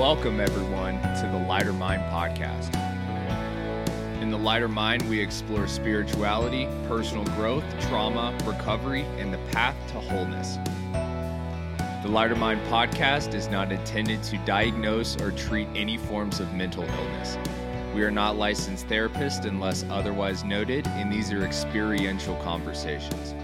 Welcome, everyone, to the Lighter Mind podcast. In the Lighter Mind, we explore spirituality, personal growth, trauma, recovery, and the path to wholeness. The Lighter Mind podcast is not intended to diagnose or treat any forms of mental illness. We are not licensed therapists unless otherwise noted, and these are experiential conversations.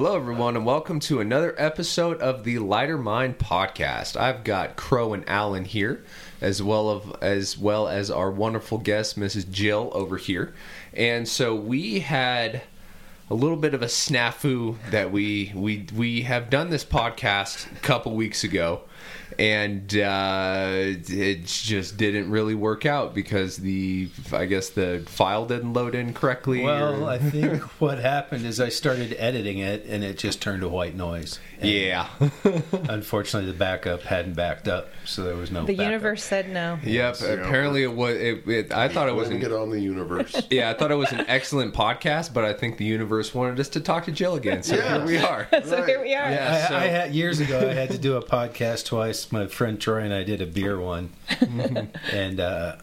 Hello, everyone, and welcome to another episode of the Lighter Mind podcast. I've got Crow and Alan here, as well of as well as our wonderful guest, Mrs. Jill, over here. And so we had a little bit of a snafu that we we we have done this podcast a couple weeks ago, and uh, it just didn't really work out because the I guess the file didn't load in correctly. Well, or- I think what happened is I started editing it and it just turned to white noise. And yeah. Unfortunately, the backup hadn't backed up, so there was no. The backup. universe said no. Yep. Apparently, it was. It, it, I thought it was. Blame An, it on the universe. yeah, I thought it was an excellent podcast, but I think the universe wanted us to talk to Jill again, so Yeah. here we are. So here we are. Yeah. I, so- I had years ago. I had to do a podcast twice. My friend Troy and I did a beer one, and uh,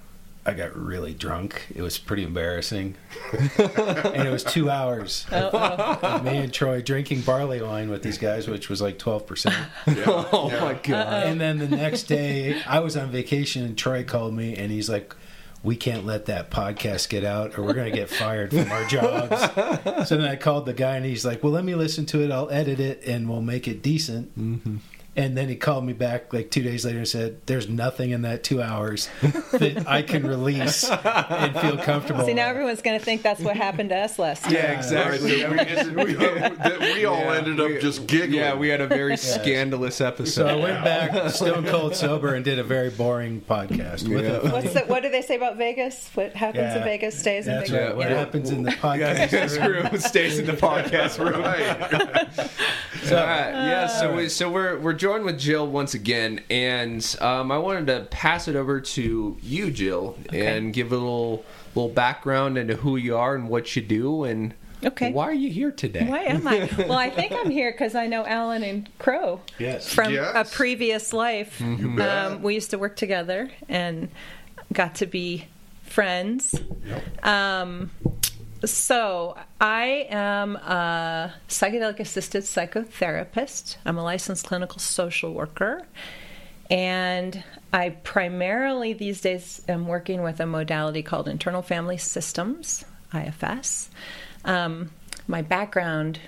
I got really drunk. It was pretty embarrassing, and it was two hours Oh, oh. of me and Troy drinking barley wine with these guys, which was like twelve percent. Oh my god. And then the next day, I was on vacation, and Troy called me, and he's like, "We can't let that podcast get out, or we're going to get fired from our jobs." so then I called the guy, and he's like, "Well, let me listen to it. I'll edit it, and we'll make it decent." Mm-hmm. And then he called me back like two days later and said, "There's nothing in that two hours that I can release and feel comfortable." See, now everyone's going to think that's what happened to us last Yeah, exactly. Right, we, we all Yeah, ended up we- just giggling. Yeah, we had a very scandalous episode. so I went back stone cold sober and did a very boring podcast. Yeah. What's the, what do they say about Vegas? What happens in Vegas stays in Vegas. right. What Yeah. happens in the podcast? this room stays in the podcast room. Right. So, all right, yeah, so we, so we're we're joined with Jill once again, and um, I wanted to pass it over to you, Jill, and give a little little background into who you are and what you do, and Okay. why are you here today? Why am I? Well, I think I'm here because I know Alan and Crow Yes. from Yes. a previous life. You bet. Um, we used to work together and got to be friends. Um, so I am a psychedelic assisted psychotherapist. I'm a licensed clinical social worker. And I primarily these days am working with a modality called internal family systems, IFS. Um, my background,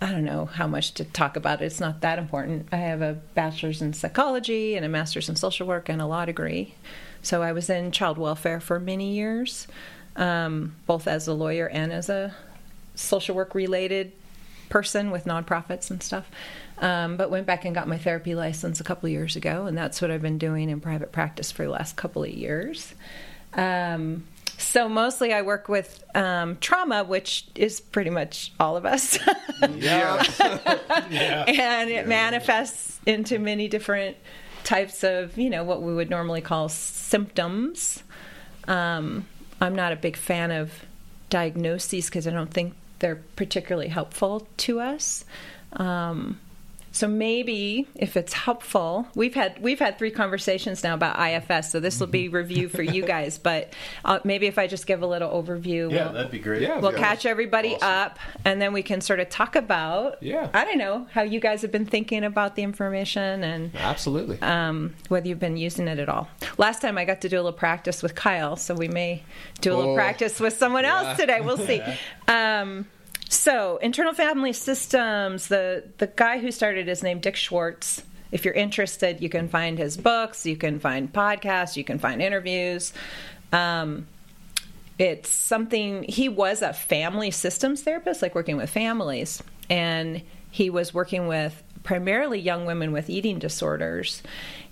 I don't know how much to talk about it. It's not that important. I have a bachelor's in psychology and a master's in social work and a law degree. So I was in child welfare for many years, um, both as a lawyer and as a social work related person with nonprofits and stuff. Um, but went back and got my therapy license a couple of years ago, and that's what I've been doing in private practice for the last couple of years. Um, so mostly I work with um, trauma, which is pretty much all of us. Yeah. and it manifests into many different types of you know what we would normally call symptoms um, i'm not a big fan of diagnoses because i don't think they're particularly helpful to us. Um, so maybe if it's helpful, we've had we've had three conversations now about IFS, so this will be review for you guys. But uh, maybe if I just give a little overview, Yeah, we'll- that'd be great. Yeah. we'll Yeah. catch everybody Awesome. up and then we can sort of talk about Yeah. i don't know how you guys have been thinking about the information and Absolutely. um, whether you've been using it at all last time i got to do a little practice with kyle so we may do a little Oh. practice with someone else today we'll see um, so internal family systems the the guy who started is named dick schwartz. If you're interested you can find his books you can find podcasts you can find interviews. Um, it's something he was a family systems therapist like working with families and he was working with primarily young women with eating disorders.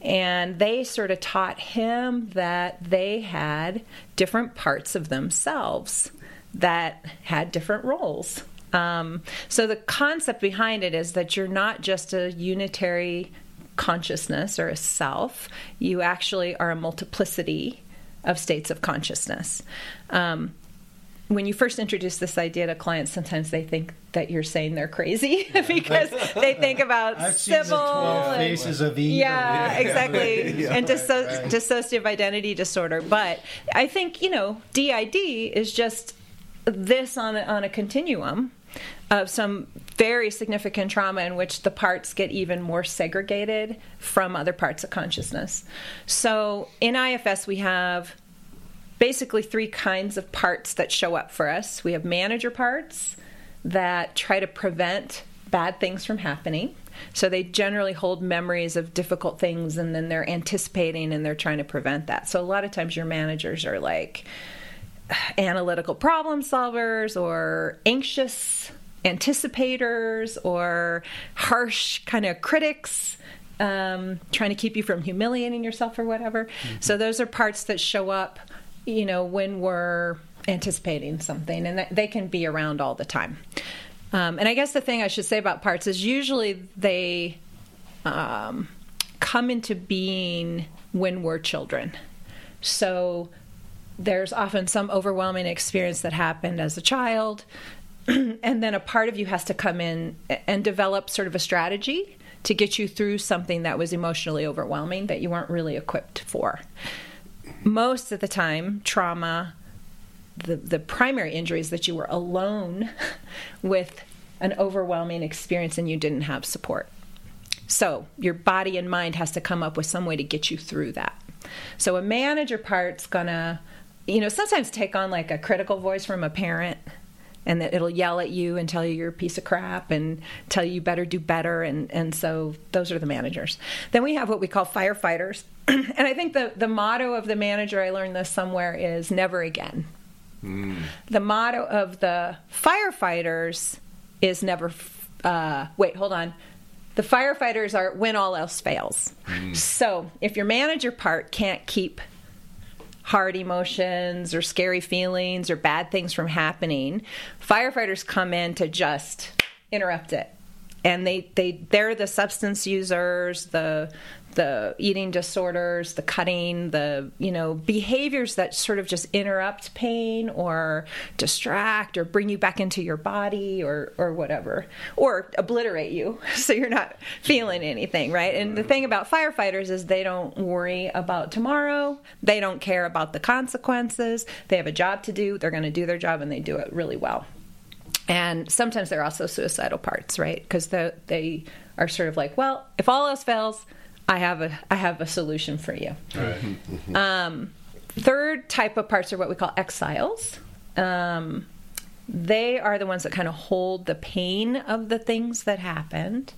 And they sort of taught him that they had different parts of themselves that had different roles um, so the concept behind it is that you're not just a unitary consciousness or a self you actually are a multiplicity of states of consciousness. Um, when you first introduce this idea to clients, sometimes they think that you're saying they're crazy because they think about I've Sybil. 12 and- faces of Eve. yeah, exactly. Yeah. and disso- Right. dissociative identity disorder. But I think you know, DID is just this on a, on a continuum of some very significant trauma in which the parts get even more segregated from other parts of consciousness. So in IFS, we have basically three kinds of parts that show up for us. We have manager parts that try to prevent bad things from happening. So they generally hold memories of difficult things and then they're anticipating and they're trying to prevent that. So a lot of times your managers are like analytical problem solvers or anxious anticipators or harsh kind of critics um, trying to keep you from humiliating yourself or whatever. So those are parts that show up, you know, when we're anticipating something, and that- they can be around all the time. Um, and I guess the thing I should say about parts is usually they um, come into being when we're children. So there's often some overwhelming experience that happened as a child. And then a part of you has to come in and develop sort of a strategy to get you through something that was emotionally overwhelming that you weren't really equipped for. Most of the time trauma the, the primary injury is that you were alone with an overwhelming experience and you didn't have support. So your body and mind has to come up with some way to get you through that. So a manager part's gonna, you know, sometimes take on like a critical voice from a parent and that it'll yell at you and tell you you're a piece of crap and tell you you better do better and, and so those are the managers. Then we have what we call firefighters. and I think the, the motto of the manager, I learned this somewhere, is never again. The motto of the firefighters is never. Uh, wait, hold on. The firefighters are when all else fails. So if your manager part can't keep hard emotions or scary feelings or bad things from happening, firefighters come in to just interrupt it. And they, they they're the substance users, the the eating disorders, the cutting, the you know behaviors that sort of just interrupt pain or distract or bring you back into your body or or whatever or obliterate you so you're not feeling anything, right? And the thing about firefighters is they don't worry about tomorrow. They don't care about the consequences. They have a job to do. They're going to do their job and they do it really well and sometimes they're also suicidal parts right because the, they are sort of like well if all else fails i have a i have a solution for you. Um, third type of parts are what we call exiles. Um, they are the ones that kind of hold the pain of the things that happened.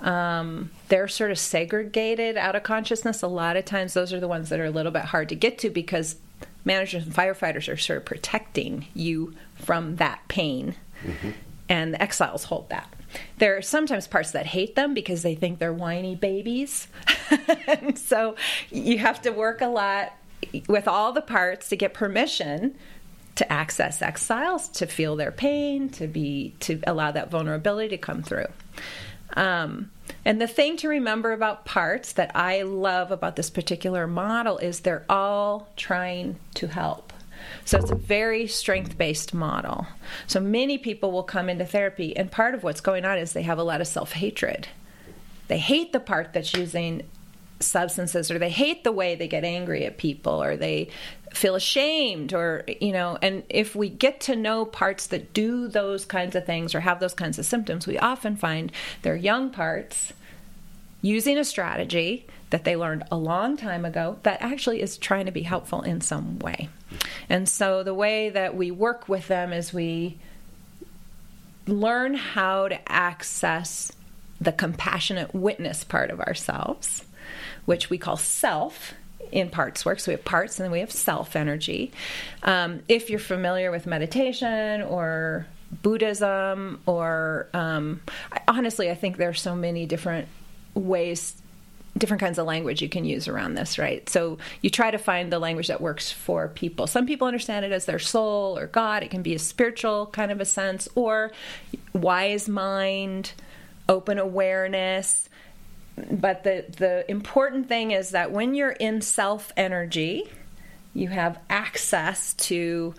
Um, they're sort of segregated out of consciousness. A lot of times those are the ones that are a little bit hard to get to because managers and firefighters are sort of protecting you from that pain. And the exiles hold that there are sometimes parts that hate them because they think they're whiny babies and so you have to work a lot with all the parts to get permission to access exiles to feel their pain to be to allow that vulnerability to come through um, and the thing to remember about parts that I love about this particular model is they're all trying to help. So it's a very strength based model. So many people will come into therapy, and part of what's going on is they have a lot of self hatred. They hate the part that's using substances, or they hate the way they get angry at people, or they feel ashamed, or, you know, and if we get to know parts that do those kinds of things or have those kinds of symptoms, we often find they're young parts using a strategy that they learned a long time ago that actually is trying to be helpful in some way. And so the way that we work with them is we learn how to access the compassionate witness part of ourselves, which we call self in parts work. So we have parts and then we have self energy. Um, if you're familiar with meditation or Buddhism, or um, honestly, I think there are so many different ways different kinds of language you can use around this, right? So you try to find the language that works for people. Some people understand it as their soul or God. It can be a spiritual kind of a sense, or wise mind, open awareness. But the the important thing is that when you're in self energy, you have access to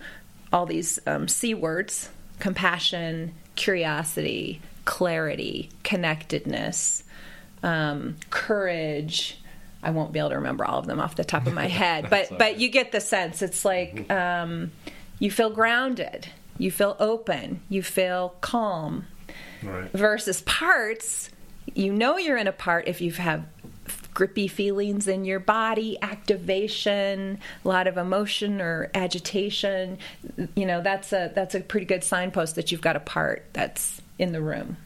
all these um, C words compassion, curiosity, clarity, connectedness, um, courage. I won't be able to remember all of them off the top of my head, but but you get the sense. It's like um, you feel grounded, you feel open, you feel calm. Right. Versus parts, you know you're in a part if you have grippy feelings in your body, activation, a lot of emotion or agitation. You know that's a that's a pretty good signpost that you've got a part that's in the room.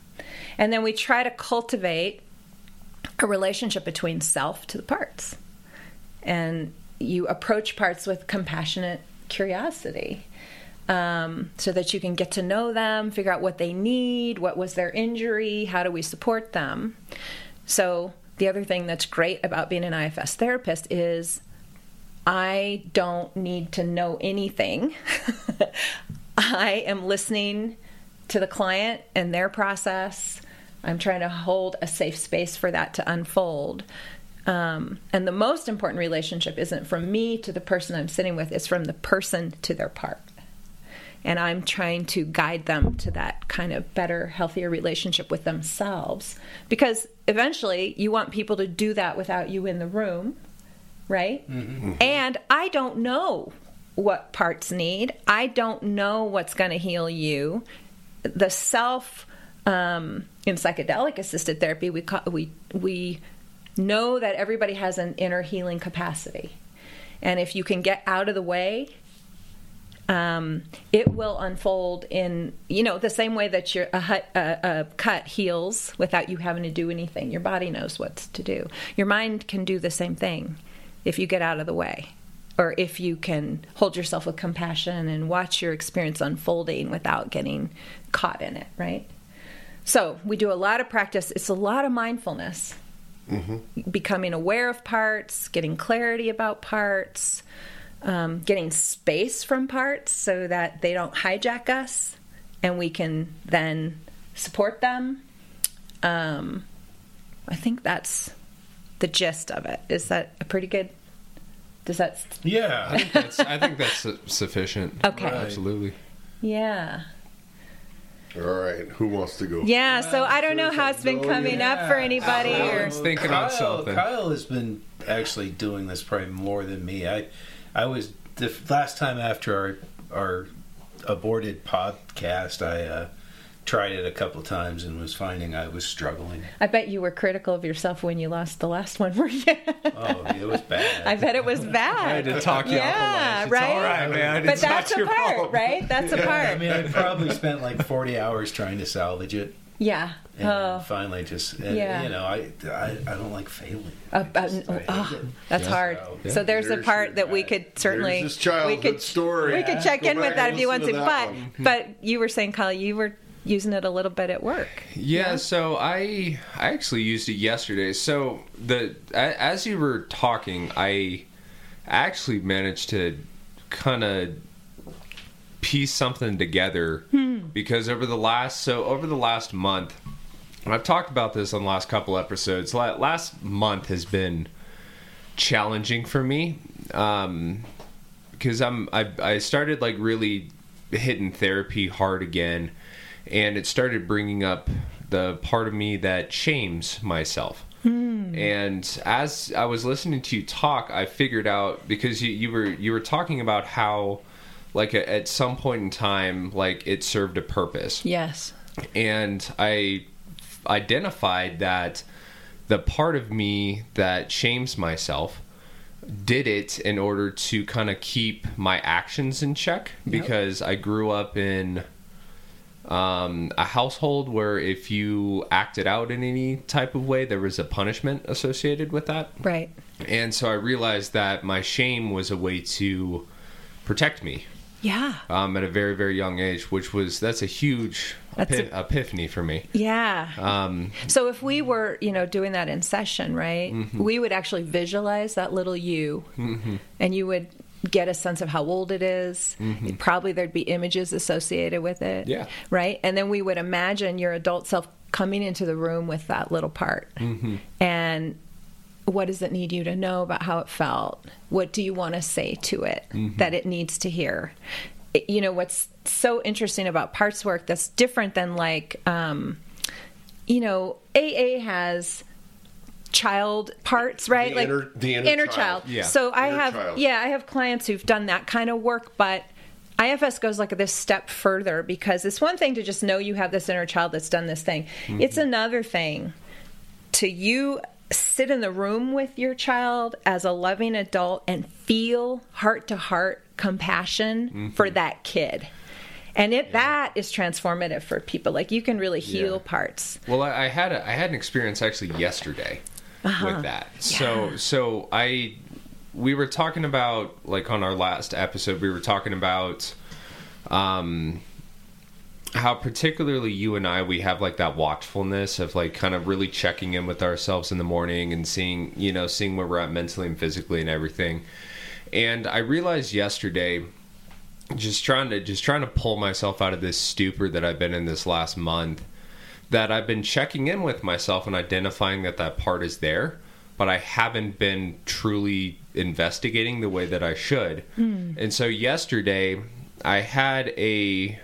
And then we try to cultivate a relationship between self to the parts. And you approach parts with compassionate curiosity um, so that you can get to know them, figure out what they need, what was their injury, how do we support them. So, the other thing that's great about being an IFS therapist is I don't need to know anything. I am listening to the client and their process. I'm trying to hold a safe space for that to unfold. Um, and the most important relationship isn't from me to the person I'm sitting with, it's from the person to their part. And I'm trying to guide them to that kind of better, healthier relationship with themselves. Because eventually you want people to do that without you in the room, right? And I don't know what parts need, I don't know what's going to heal you. The self um, in psychedelic assisted therapy, we we we know that everybody has an inner healing capacity, and if you can get out of the way, um, it will unfold in you know the same way that your a, hut, a, a cut heals without you having to do anything. Your body knows what to do. Your mind can do the same thing if you get out of the way or if you can hold yourself with compassion and watch your experience unfolding without getting caught in it, right? So we do a lot of practice. It's a lot of mindfulness, becoming aware of parts, getting clarity about parts, um, getting space from parts so that they don't hijack us, and we can then support them. Um, I think that's the gist of it. Is that a pretty good? Does that? Yeah. That's, I think that's sufficient. Okay. Right. Absolutely. Yeah. All right, who wants to go? Yeah, so I don't know how it's been No, coming up for Yeah. anybody. Or, Alan's thinking on Kyle, something. Kyle has been actually doing this probably more than me. I, I was the last time after our our aborted podcast, I uh, tried it a couple times and was finding I was struggling. I bet you were critical of yourself when you lost the last one, were you? Oh, it was bad. I bet it was bad. I had bad. to talk you Yeah, off the ledge. It's right? all right, man. But It's that's not a your part, fault. right? That's a I part. I mean, I probably spent like forty hours trying to salvage it, Yeah. and Oh, finally just and, Yeah. you know I, I I don't like failing. uh, I uh, just- I hate oh, that's Yeah. hard. Yeah. So there's a part that we could certainly There's childhood we could story. we could check Go in with that if you want to. listen to that But one. but you were saying, Kyle, you were using it a little bit at work. Yeah, so I I actually used it yesterday. So the as you were talking, I actually managed to kind of piece something together because over the last so over the last month, and I've talked about this on the last couple episodes. Last month has been challenging for me um, because I'm I, I started like really hitting therapy hard again, and it started bringing up the part of me that shames myself. Hmm. And as I was listening to you talk, I figured out because you, you were you were talking about how like a, at some point in time like it served a purpose Yes. and I identified that the part of me that shames myself did it in order to kind of keep my actions in check because I grew up in um, a household where if you acted out in any type of way, there was a punishment associated with that. Right. And so I realized that my shame was a way to protect me Yeah. um, at a very, very young age, which was that's a huge That's epi- a- epiphany for me. Yeah. Um, So if we were, you know, doing that in session, right, Mm-hmm. we would actually visualize that little you, and you would get a sense of how old it is. Probably there'd be images associated with it. Mm-hmm. Yeah. Right, and then we would imagine your adult self coming into the room with that little part, Mm-hmm. and what does it need you to know about how it felt? What do you want to say to it Mm-hmm. that it needs to hear? you know what's so interesting about parts work that's different than like um, you know aa has child parts right The like inner- the inner child. Yeah. so i Inner have child. yeah i have clients who've done that kind of work but ifs goes like this step further because it's one thing to just know you have this inner child that's done this thing Mm-hmm. it's another thing to you sit in the room with your child as a loving adult and feel heart to heart compassion for that kid and it that is transformative for people like you can really heal Yeah. parts Well, I, I had a, I had an experience actually yesterday with that. So so I we were talking about like on our last episode we were talking about um how particularly you and I we have like that watchfulness of like kind of really checking in with ourselves in the morning and seeing you know seeing where we're at mentally and physically and everything. And I realized yesterday just trying to just trying to pull myself out of this stupor that I've been in this last month that I've been checking in with myself and identifying that that part is there, but I haven't been truly investigating the way that I should. Hmm. And so yesterday I had a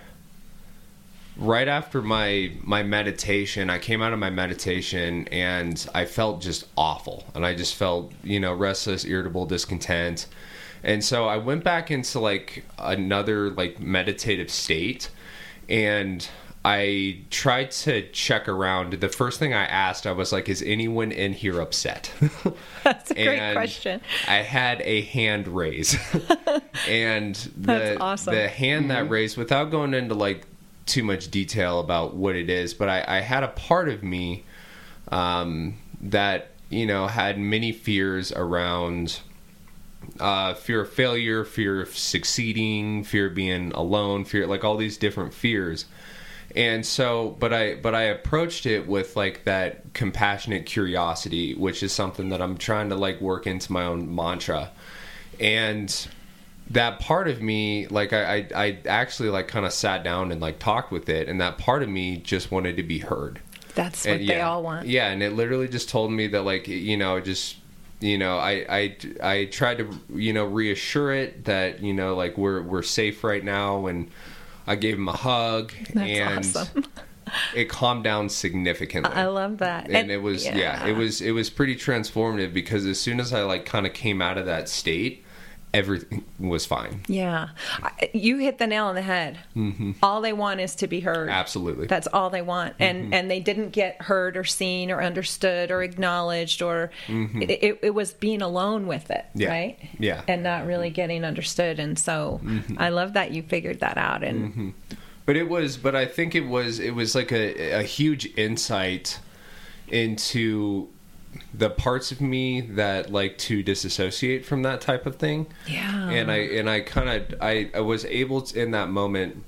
right after my my meditation i came out of my meditation and i felt just awful. And i just felt you know restless irritable discontent. And so i went back into like another like meditative state and i tried to check around. The first thing i asked i was like is anyone in here upset? That's a great question. I had a hand raise, and the awesome. the hand that raised, without going into like too much detail about what it is, but I, I had a part of me um, that you know had many fears around uh, fear of failure, fear of succeeding, fear of being alone, fear like all these different fears. And so, but I but I approached it with like that compassionate curiosity, which is something that I'm trying to like work into my own mantra. And that part of me, like I I, I actually like kind of sat down and like talked with it, and that part of me just wanted to be heard. That's what and, they all want. Yeah, and it literally just told me that like you know just you know I I I tried to you know reassure it that you know like we're we're safe right now and I gave him a hug That's and awesome. it calmed down significantly. i love that and, it was yeah. it was it was pretty transformative because as soon as I like kind of came out of that state everything was fine. Yeah. You hit the nail on the head. Mm-hmm. All they want is to be heard. Absolutely. That's all they want. And mm-hmm. and they didn't get heard or seen or understood or acknowledged or mm-hmm. it, it, it was being alone with it, Yeah. right? Yeah. And not really getting understood. And so mm-hmm. I love that you figured that out. And but it was but i think it was it was like a, a huge insight into the parts of me that like to disassociate from that type of thing yeah. and i and i kind of I, I was able to, in that moment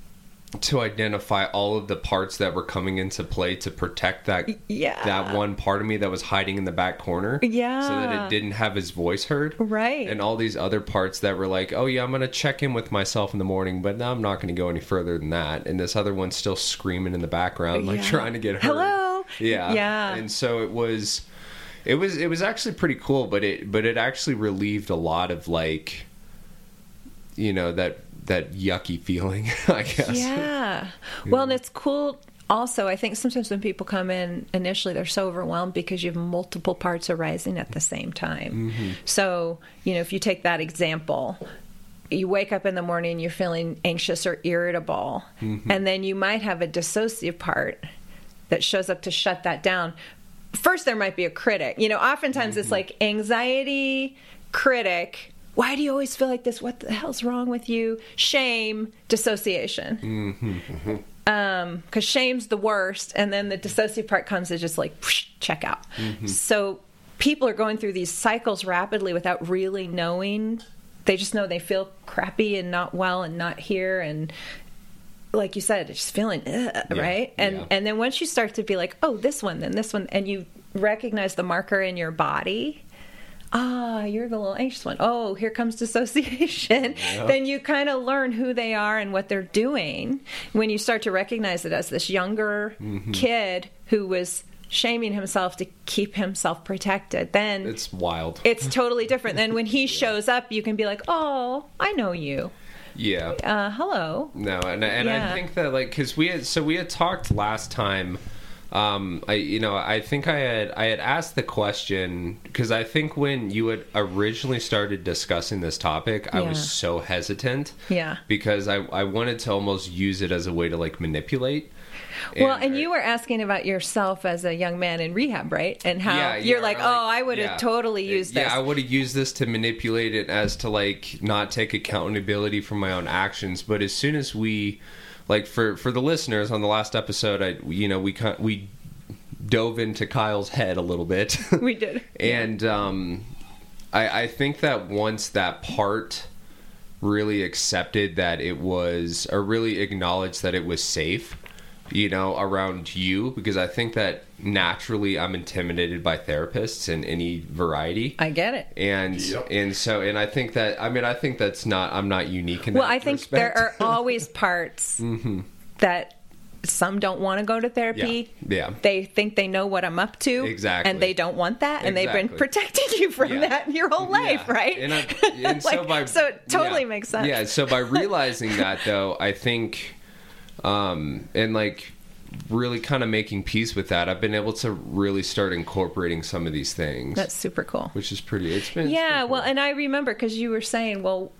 to identify all of the parts that were coming into play to protect that Yeah. that one part of me that was hiding in the back corner yeah so that it didn't have his voice heard Right. and all these other parts that were like oh yeah i'm gonna check in with myself in the morning but now i'm not gonna go any further than that and this other one's still screaming in the background like Yeah. trying to get heard Hello? yeah Yeah. and so it was it was it was actually pretty cool but it but it actually relieved a lot of like you know that that yucky feeling i guess Yeah. Well, and it's cool. Also, I think sometimes when people come in initially, they're so overwhelmed because you have multiple parts arising at the same time. Mm-hmm. So, you know, if you take that example, you wake up in the morning, you're feeling anxious or irritable, mm-hmm. and then you might have a dissociative part that shows up to shut that down. First, there might be a critic. You know, oftentimes it's mm-hmm. like anxiety, critic. Why do you always feel like this? What the hell's wrong with you? Shame, dissociation. Mm-hmm, mm-hmm. Um, because shame's the worst, and then the dissociative part comes as just like whoosh, check out. So people are going through these cycles rapidly without really knowing. They just know they feel crappy and not well and not here and like you said, just feeling ugh, right. And yeah. and then once you start to be like, oh, this one, then this one, and you recognize the marker in your body. Ah, you're the little anxious one. Oh, here comes dissociation. Then you kind of learn who they are and what they're doing when you start to recognize it as this younger kid who was shaming himself to keep himself protected. Then it's wild it's totally different. Then when he shows up, you can be like, "Oh, I know you." Yeah. Uh, hello. No, and and I think that like because we had so we had talked last time. Um, I you know I think I had I had asked the question because I think when you had originally started discussing this topic, I was so hesitant Yeah. because I I wanted to almost use it as a way to like manipulate. Well, and you were asking about yourself as a young man in rehab, right? And how Yeah, you're yeah, like, oh, I would have yeah. totally used this. Yeah, I would have used this to manipulate it as to like not take accountability for my own actions. But as soon as we, like for for the listeners on the last episode, I you know we kind we dove into Kyle's head a little bit, we did. and um, I I think that once that part really accepted that it was or really acknowledged that it was safe you know around you because i think that naturally i'm intimidated by therapists in any variety I get it. and Yep. and so and i think that i mean i think that's not i'm not unique in that. Well, that I think respect. there are always parts mm-hmm. that some don't want to go to therapy. Yeah. Yeah. They think they know what I'm up to. Exactly. And they don't want that. And they've been protecting you from Yeah. that your whole life, Yeah. right? And, I, and so by so it totally yeah. makes sense. Yeah. So by realizing that, though, I think, um, and like really kind of making peace with that, I've been able to really start incorporating some of these things, That's super cool. which is pretty. It's been Yeah, well, cool. and I remember because you were saying, well,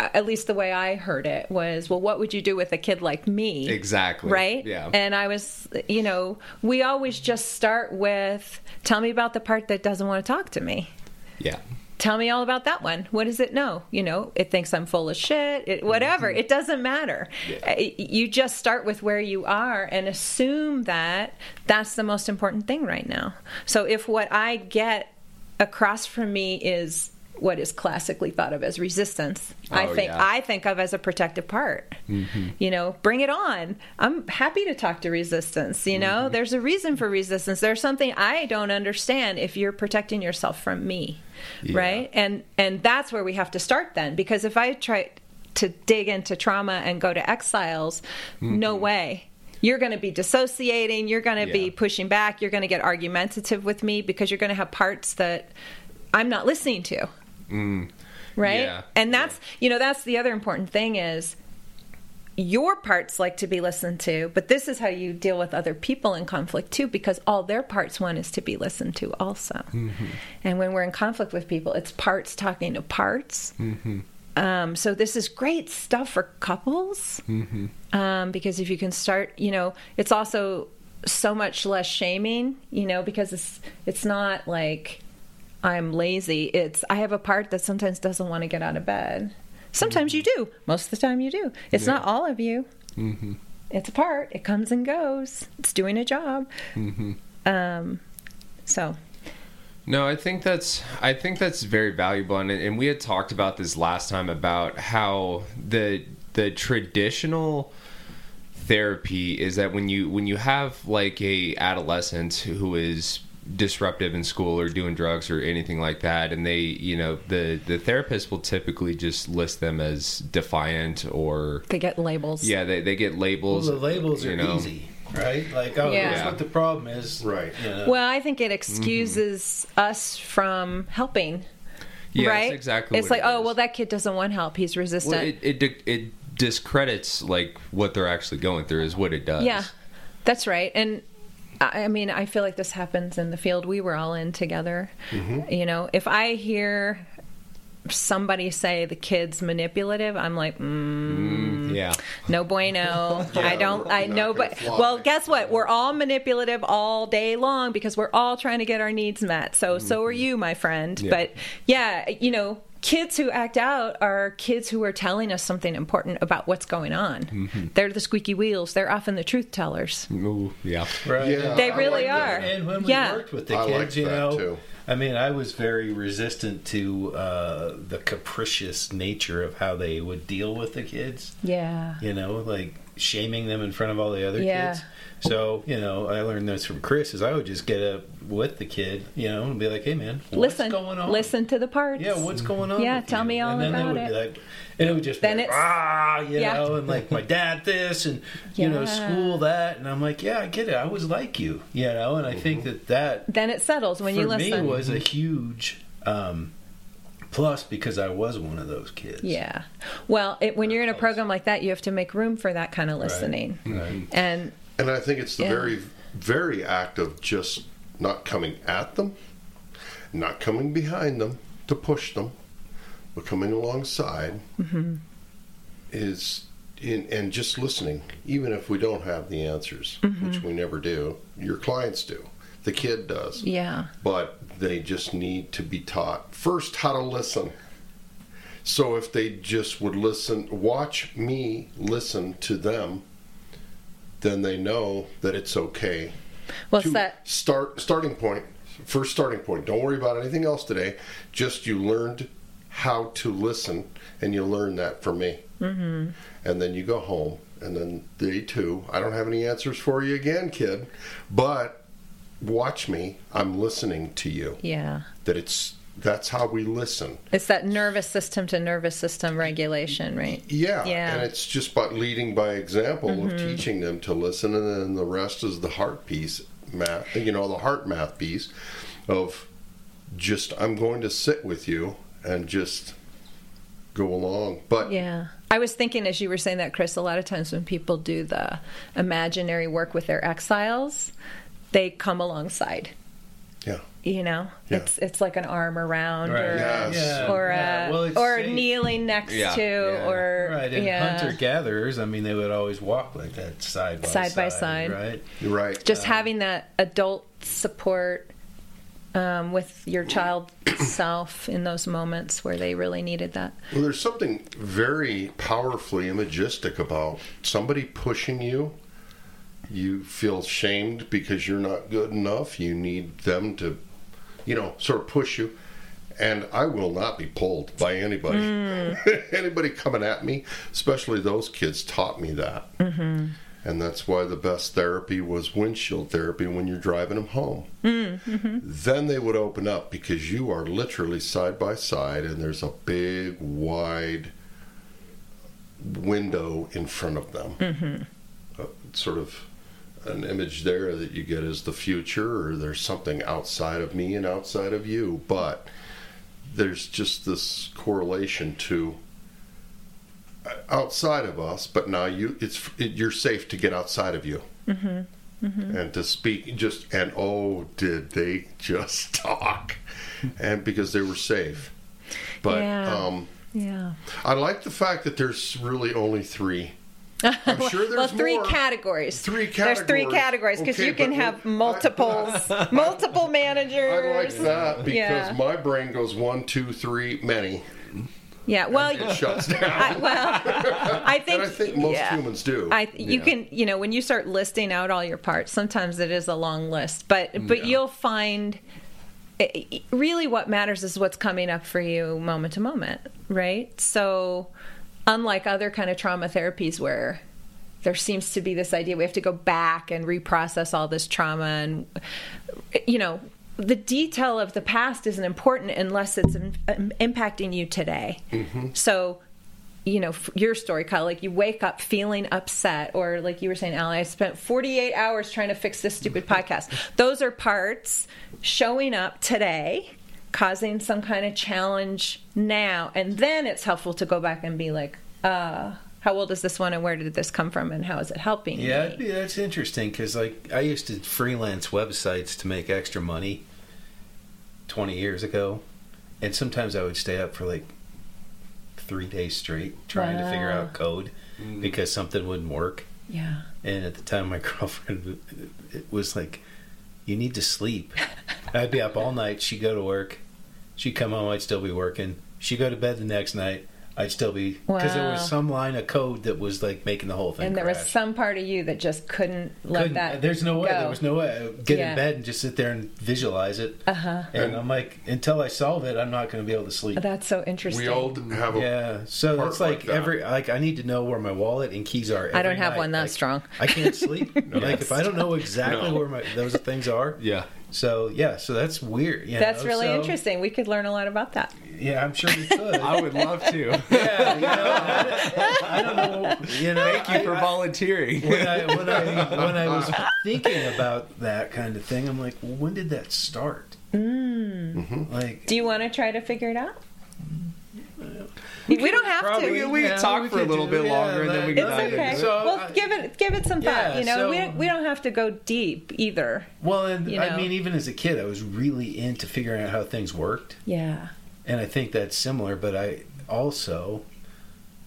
at least the way I heard it was, well, what would you do with a kid like me? Exactly. Right? Yeah. And I was, you know, we always just start with, tell me about the part that doesn't want to talk to me. yeah. Tell me all about that one. What does it know? You know, it thinks I'm full of shit, it, whatever. It doesn't matter. Uh, You just start with where you are and assume that that's the most important thing right now. So if what I get across from me is what is classically thought of as resistance, I Oh, think yeah. I think of as a protective part. Mm-hmm. You know, bring it on. I'm happy to talk to resistance. You know, mm-hmm. there's a reason for resistance. There's something I don't understand if you're protecting yourself from me, Yeah. right? And and that's where we have to start then, because if I try to dig into trauma and go to exiles, mm-hmm. no way. You're going to be dissociating. You're going to Yeah. be pushing back. You're going to get argumentative with me because you're going to have parts that I'm not listening to right? Yeah. and that's you know that's the other important thing is your parts like to be listened to but this is how you deal with other people in conflict too because all their parts want is to be listened to also. And when we're in conflict with people it's parts talking to parts. Um, so this is great stuff for couples. Um, because if you can start you know it's also so much less shaming you know because it's it's not like I'm lazy. It's I have a part that sometimes doesn't want to get out of bed. Sometimes you do. Most of the time you do. It's Yeah. not all of you. Mm-hmm. It's a part. It comes and goes. It's doing a job. Mm-hmm. Um, so No, I think that's I think that's very valuable, and, and we had talked about this last time about how the the traditional therapy is that when you when you have like a adolescent who is disruptive in school or doing drugs or anything like that and they you know the the therapist will typically just list them as defiant or they get labels. yeah they, they get Well, labels the labels are know. easy, right? Like, oh, Yeah. here's what the problem is. Right. You know? Well, I think it excuses us from helping. Mm-hmm. Yeah, right? that's exactly It's what like, it oh, is. well, that kid doesn't want help. He's resistant. well, it, it it discredits like what they're actually going through is what it does Yeah, that's right. And I mean, I feel like this happens in the field we were all in together. You know, if I hear somebody say the kid's manipulative, I'm like, mm, yeah no bueno. I don't. I know, but well, guess what? We're all manipulative all day long because we're all trying to get our needs met. So, so are you, my friend. Yeah. But yeah, you know. Kids who act out are kids who are telling us something important about what's going on. They're the squeaky wheels. They're often the truth tellers. Ooh, yeah right. Yeah, They I really like that. are. And when we Yeah. worked with the I kids, liked you know, too. I mean, I was very resistant to uh, the capricious nature of how they would deal with the kids. Yeah. You know, like shaming them in front of all the other Yeah. kids. So, you know, I learned this from Chris. Is I would just get up with the kid, you know, and be like, "Hey, man, what's Listen. going on? Listen to the parts. Yeah, what's going on? Yeah, tell you? me all and then about would it. Be like, and it would just Then be like, it's- ah, you Yeah. know, and like my dad this, and you know, school that, and I'm like, yeah, I get it. I was like you, you know, and I think that that Then it settles when you listen. for you me was a huge um, Plus, because I was one of those kids. Yeah. Well, it, when you're in a program like that, you have to make room for that kind of listening. Right. And And I think it's the Yeah. very, very act of just not coming at them, not coming behind them to push them, but coming alongside Mm-hmm. is in, and just listening, even if we don't have the answers, Mm-hmm. which we never do. Your clients do, the kid does, yeah. but they just need to be taught first how to listen. So if they just would listen, watch me listen to them, then they know that it's okay What's to that? start starting point first starting point don't worry about anything else today just you learned how to listen and you learned that from me mm-hmm. and then you go home and then day two i don't have any answers for you again kid but watch me i'm listening to you Yeah. that it's that's how we listen It's that nervous system to nervous system regulation, right? Yeah, Yeah. Mm-hmm. and it's just by leading by example of teaching them to listen, and then the rest is the heart piece, math. You know, the heart math piece of just I'm going to sit with you and just go along. But Yeah. I was thinking as you were saying that, Chris, a lot of times when people do the imaginary work with their exiles, they come alongside. Yeah, You know, Yeah. it's it's like an arm around, Right. or Yes. Yeah. or Yeah. uh, Well, or safe. kneeling next Yeah. to, Yeah. or Right, and yeah, hunter gatherers, I mean, they would always walk like that side by Side by side. right? you're right. just having that adult support um, with your child self in those moments where they really needed that. Well, there's something very powerfully imagistic about somebody pushing you. You feel shamed because you're not good enough. You need them to, you know, sort of push you. And I will not be pulled by anybody. anybody coming at me, especially those kids, taught me that. Mm-hmm. And that's why the best therapy was windshield therapy when you're driving them home. Then they would open up because you are literally side by side and there's a big, wide window in front of them. Uh, sort of an image there that you get is the future, or there's something outside of me and outside of you. But there's just this correlation to uh, outside of us, but now you it's it, you're safe to get outside of you. And to speak just and oh, did they just talk? and because they were safe, but Yeah. um, Yeah. I like the fact that there's really only three. I'm sure there's well, three more. categories. Three There's three categories. categories because Okay, you can have I- multiple managers. I like that because Yeah. my brain goes one, two, three, many. Yeah. Well, It shuts down. I, well, I think. I think most yeah. humans do. I you Yeah. can you know when you start listing out all your parts, sometimes it is a long list, but but you'll find i- i- really what matters is what's coming up for you moment to moment, right? So unlike other kind of trauma therapies where there seems to be this idea we have to go back and reprocess all this trauma and you know the detail of the past isn't important unless it's im- im- impacting you today. Mm-hmm. So you know your story kyle like you wake up feeling upset or like you were saying Allie, i spent 48 hours trying to fix this stupid mm-hmm. podcast. Those are parts showing up today causing some kind of challenge now and then it's helpful to go back and be like uh how old is this one and where did this come from and how is it helping Yeah, me? that's interesting because like I used to freelance websites to make extra money twenty years ago, and sometimes I would stay up for like three days straight trying to figure out code because something wouldn't work. yeah And at the time, my girlfriend it was like, "You need to sleep." I'd be up all night. She'd go to work. She'd come home. I'd still be working. She'd go to bed the next night. I'd still be because there was some line of code that was like making the whole thing. and there was some part of you that just couldn't let Couldn't- that There's no way. go. There was no way. Get Yeah. in bed and just sit there and visualize it. uh-huh And I'm like, until I solve it, I'm not going to be able to sleep. that's so interesting we all have a Yeah. So part it's like, like that. every like I need to know where my wallet and keys are. I don't have night. one that Like, strong. I can't sleep. Like if I don't know exactly No. where my those things are. Yeah. So yeah. So that's weird. you That's know? really So, interesting. We could learn a lot about that. Yeah, I'm sure we could. I would love to. yeah. You know, I, I don't know. You know. Thank you for I- volunteering. when I when I when I was thinking about that kind of thing, I'm like, well, when did that start? Mm. Like, Do you want to try to figure it out? We don't have Probably. to. We can Yeah, talk we for a little do- bit yeah, longer, and then we can It's dive into okay. it. So, well, uh, give it give it some thought. yeah, you know, we so- don't, we don't have to go deep either. Well, and You I mean, even as a kid, I was really into figuring out how things worked, Yeah. and I think that's similar. But I also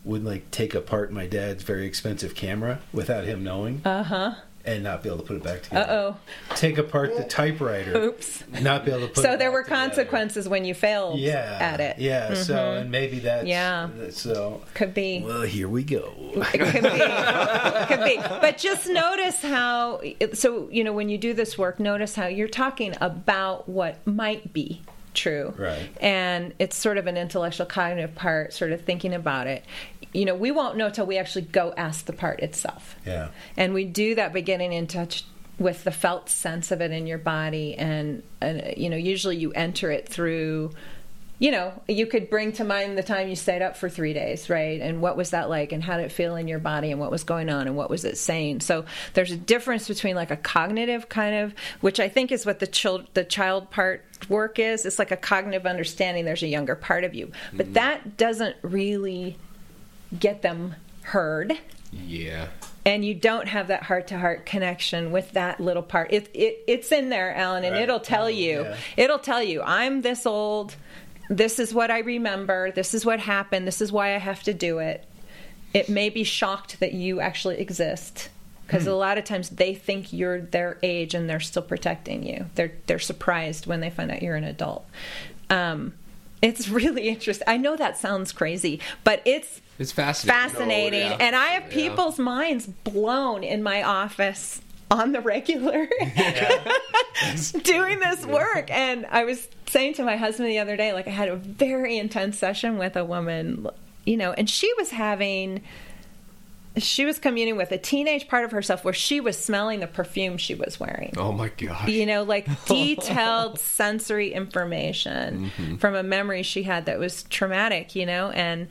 would like take apart my dad's very expensive camera without him knowing, Uh huh. And not be able to put it back together. Uh oh. Take apart the typewriter, Oops. not be able to put. So there were together. consequences when you failed Yeah, at it. Yeah. So and maybe that's Yeah. So Could be. well, here we go. It could be. could be. But just notice how. So you know, when you do this work, notice how you're talking about what might be true. Right. And it's sort of an intellectual cognitive part, sort of thinking about it. You know, we won't know till we actually go ask the part itself. Yeah. And we do that by getting in touch with the felt sense of it in your body. And, and you know, usually you enter it through, you know, you could bring to mind the time you stayed up for three days, right? And what was that like? And how did it feel in your body? And what was going on? And what was it saying? So there's a difference between like a cognitive kind of, which I think is what the child, the child part work is. It's like a cognitive understanding. There's a younger part of you. But mm-hmm. that doesn't really get them heard Yeah. and you don't have that heart to heart connection with that little part. It, it it's in there, Alan, and Right. it'll tell Oh, you. yeah. It'll tell you I'm this old. This is what I remember. This is what happened. This is why I have to do it. It may be shocked that you actually exist because Hmm. a lot of times they think you're their age and they're still protecting you. They're they're surprised when they find out you're an adult. Um, it's really interesting. I know that sounds crazy, but it's It's fascinating. fascinating. No, yeah. And I have Yeah. people's minds blown in my office on the regular doing this work. And I was saying to my husband the other day, like, I had a very intense session with a woman, you know, and she was having. She was communing with a teenage part of herself where she was smelling the perfume she was wearing Oh my gosh. you know, like detailed sensory information Mm-hmm. from a memory she had that was traumatic, you know, and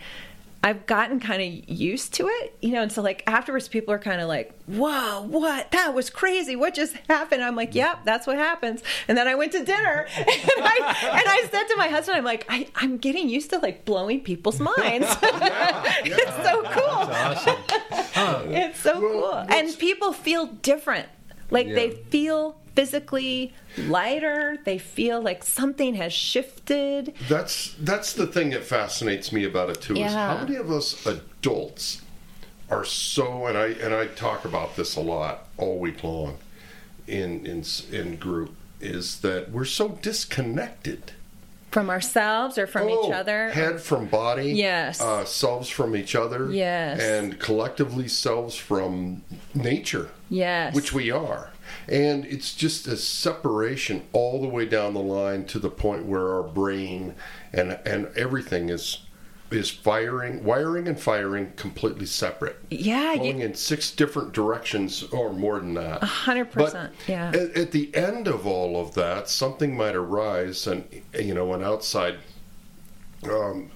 I've gotten kind of used to it, you know, and so like afterwards, people are kind of like, "Whoa, what? That was crazy! What just happened?" I'm like, "Yep, that's what happens." And then I went to dinner, and I, and I said to my husband, "I'm like, I, I'm getting used to like blowing people's minds. it's so cool. Awesome. It's so Well, cool. And people feel different. Like they feel physically lighter. They feel like something has shifted. That's that's the thing that fascinates me about it too. Is Yeah. how many of us adults are so and I and I talk about this a lot all week long in in in group is that we're so disconnected. From ourselves or from Oh, each other. Head from body. Yes. Uh, selves from each other. Yes. And collectively selves from nature. Yes. Which we are. And it's just a separation all the way down the line to the point where our brain and and everything is is firing, wiring and firing completely separate. Yeah, Going you- in six different directions or more than that. A hundred percent, yeah. At, at the end of all of that, something might arise, and you know, an outside um,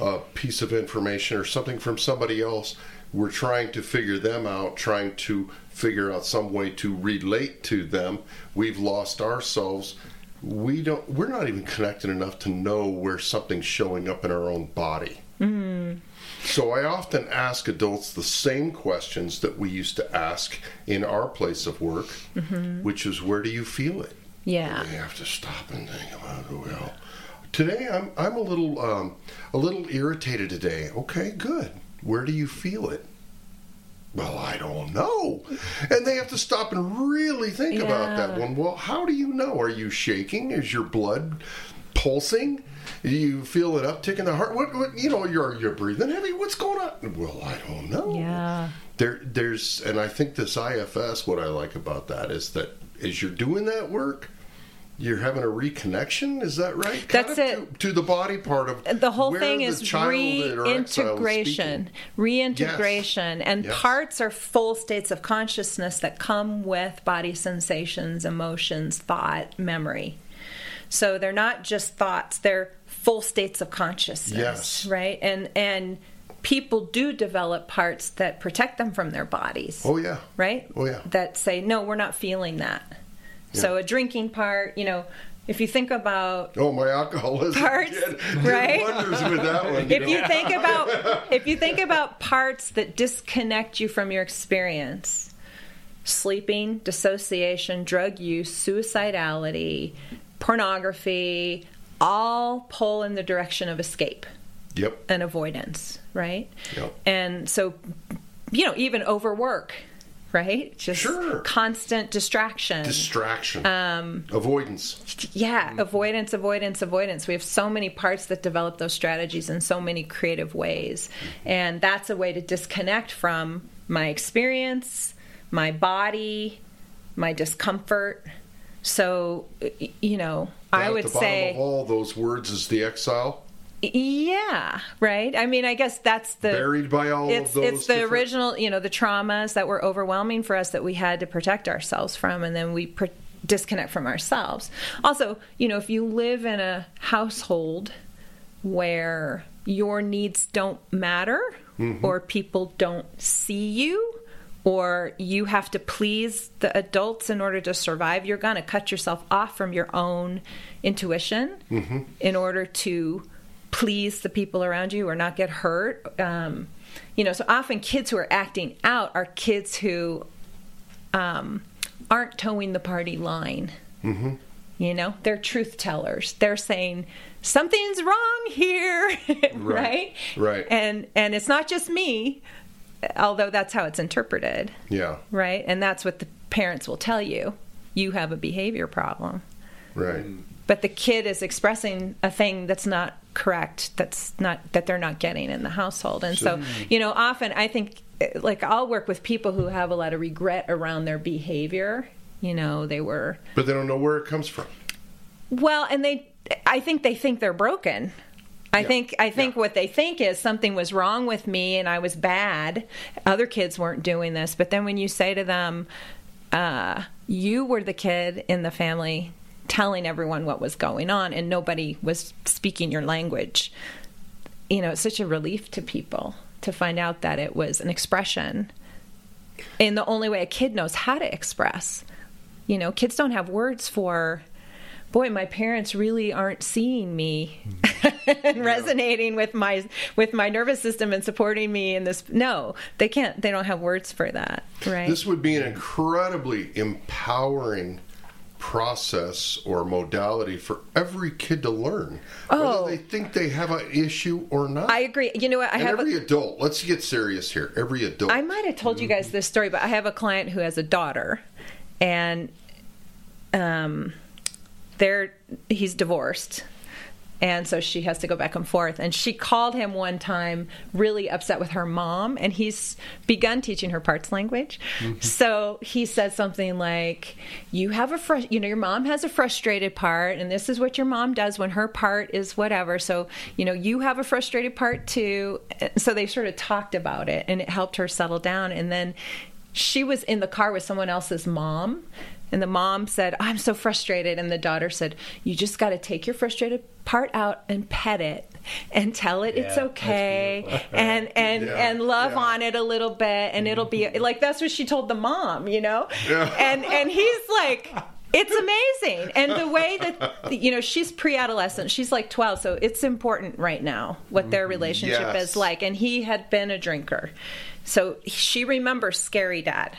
a piece of information or something from somebody else. We're trying to figure them out, trying to figure out some way to relate to them. We've lost ourselves. We don't. We're not even connected enough to know where something's showing up in our own body. So I often ask adults the same questions that we used to ask in our place of work, which is, "Where do you feel it?" yeah. We have to stop and think about it. Well, today I'm I'm a little um, a little irritated today. Okay, good. Where do you feel it? Well, I don't know. And they have to stop and really think about that one. Well, how do you know? Are you shaking? Is your blood pulsing? Do you feel an uptick in the heart? What, what you know, you're you're breathing heavy. What's going on? Well, I don't know. Yeah. There, there's, and I think this IFS. What I like about that is that as you're doing that work, you're having a reconnection. Is that right? Kind That's of it. To, to the body part of the whole thing the is reintegration reintegration and Yes. parts are full states of consciousness that come with body sensations emotions thought memory so they're not just thoughts they're full states of consciousness Yes. right and and people do develop parts that protect them from their bodies Oh yeah. right? Oh, yeah. That say, no, we're not feeling that. So a drinking part, you know, if you think about Oh, my alcoholism Parts, did, did right? wonders with that one. if know? you think about if you think about parts that disconnect you from your experience sleeping dissociation drug use suicidality pornography all pull in the direction of escape Yep. and avoidance right Yep. and so you know even overwork right just Sure. constant distraction Distraction. Um, Avoidance. yeah, avoidance, avoidance, avoidance. We have so many parts that develop those strategies in so many creative ways. And that's a way to disconnect from my experience, my body, my discomfort. So, you know, I At would the bottom say, of all those words is the exile. Yeah, right. I mean, I guess that's the Buried by all it's of those. it's the different- original you know the traumas that were overwhelming for us that we had to protect ourselves from and then we pr- disconnect from ourselves also you know if you live in a household where your needs don't matter Mm-hmm. or people don't see you or you have to please the adults in order to survive you're going to cut yourself off from your own intuition Mm-hmm. in order to please the people around you or not get hurt. Um, you know so often kids who are acting out are kids who um, aren't toeing the party line. Mm-hmm. you know they're truth tellers. They're saying something's wrong here right. Right. and and it's not just me although that's how it's interpreted. Yeah. right? And that's what the parents will tell you. You have a behavior problem. Right. But the kid is expressing a thing that's not correct that's not that they're not getting in the household and so, you know often i think like i'll work with people who have a lot of regret around their behavior you know they were But they don't know where it comes from. well and they i think they think they're broken I Yeah. think I think Yeah. what they think is something was wrong with me and I was bad. Other kids weren't doing this, but then when you say to them, uh, "You were the kid in the family telling everyone what was going on, and nobody was speaking your language," you know, it's such a relief to people to find out that it was an expression. In the only way a kid knows how to express. You know, kids don't have words for boy my parents really aren't seeing me and resonating with my with my nervous system and supporting me in this no they can't they don't have words for that right? This would be an incredibly empowering process or modality for every kid to learn, Oh. whether they think they have an issue or not. i agree you know what i and have a, every adult. Let's get serious here. Every adult. I might have told you guys this story, but I have a client who has a daughter, and um, they're he's divorced, and so she has to go back and forth. And she called him one time, really upset with her mom, and he's begun teaching her parts language. Mm-hmm. So he said something like, "You have a fr- you know your mom has a frustrated part, and this is what your mom does when her part is whatever. So you know you have a frustrated part too." So they sort of talked about it, and it helped her settle down. And then she was in the car with someone else's mom and the mom said i'm so frustrated. And the daughter said you just got to take your frustrated part out and pet it and tell it it's Yeah, that's okay and and Yeah, and love yeah. on it a little bit. And it'll be mm-hmm. like that's what she told the mom you know? Yeah. and and he's like it's amazing. And the way that you know she's pre-adolescent. She's like 12 so it's important right now what their mm-hmm. relationship Yes. is like. And he had been a drinker. So she remembers scary dad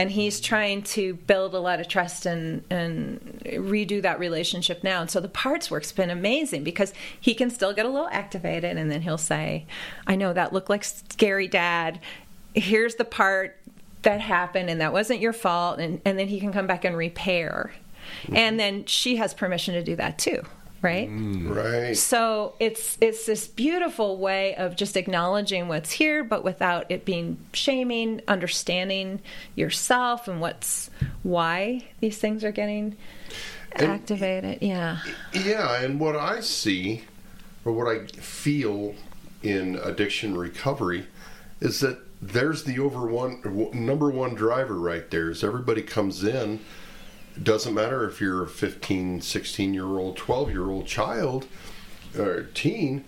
and he's trying to build a lot of trust and and redo that relationship now. And so the parts work's been amazing because he can still get a little activated and then he'll say i know that looked like scary dad. Here's the part that happened and that wasn't your fault. And, and then he can come back and repair. And then she has permission to do that too right mm. right. so it's it's this beautiful way of just acknowledging what's here, but without it being shaming, understanding yourself and what's why these things are getting And- activated. Yeah. Yeah, and what I see, or what I feel in addiction recovery, is that there's the over one number one driver right there. Is everybody comes in, doesn't matter if you're a 15, 16 year old, 12 year old child or teen,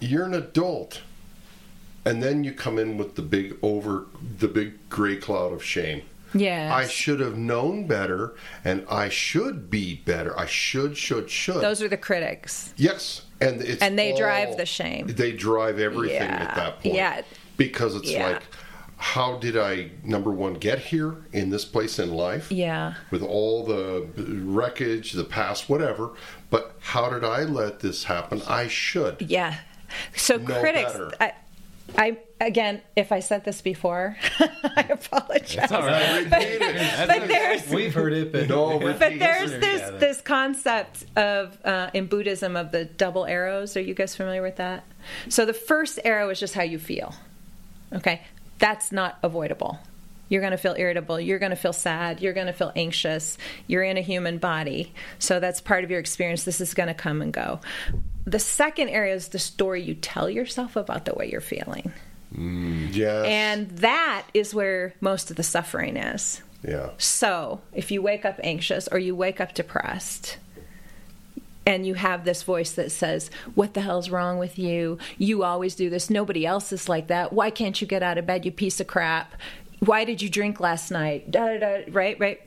you're an adult. And then you come in with the big over the big gray cloud of shame. Yeah. I should have known better, and I should be better. I should, should, should. Those are the critics. yes, and it's And they drive the shame. They drive everything Yeah. at that point. Yeah. because it's Yeah. like, how did I number one get here in this place in life? Yeah. with all the wreckage, the past, whatever. But how did I let this happen? I should. Yeah. So Know critics, better. I, I again, if I said this before, I apologize. all right. Repeat it. But there's We've heard it, but No, but there's this Yeah. this concept of uh, in Buddhism of the double arrows. Are you guys familiar with that? So the first arrow is just how you feel. Okay, that's not avoidable. You're going to feel irritable. You're going to feel sad. You're going to feel anxious. You're in a human body. So that's part of your experience. This is going to come and go. The second area is the story you tell yourself about the way you're feeling. Mm. Yes. And that is where most of the suffering is. yeah. So, if you wake up anxious or you wake up depressed, and you have this voice that says, What the hell's wrong with you? You always do this. Nobody else is like that. Why can't you get out of bed, you piece of crap? Why did you drink last night? Da, da, da, right, right.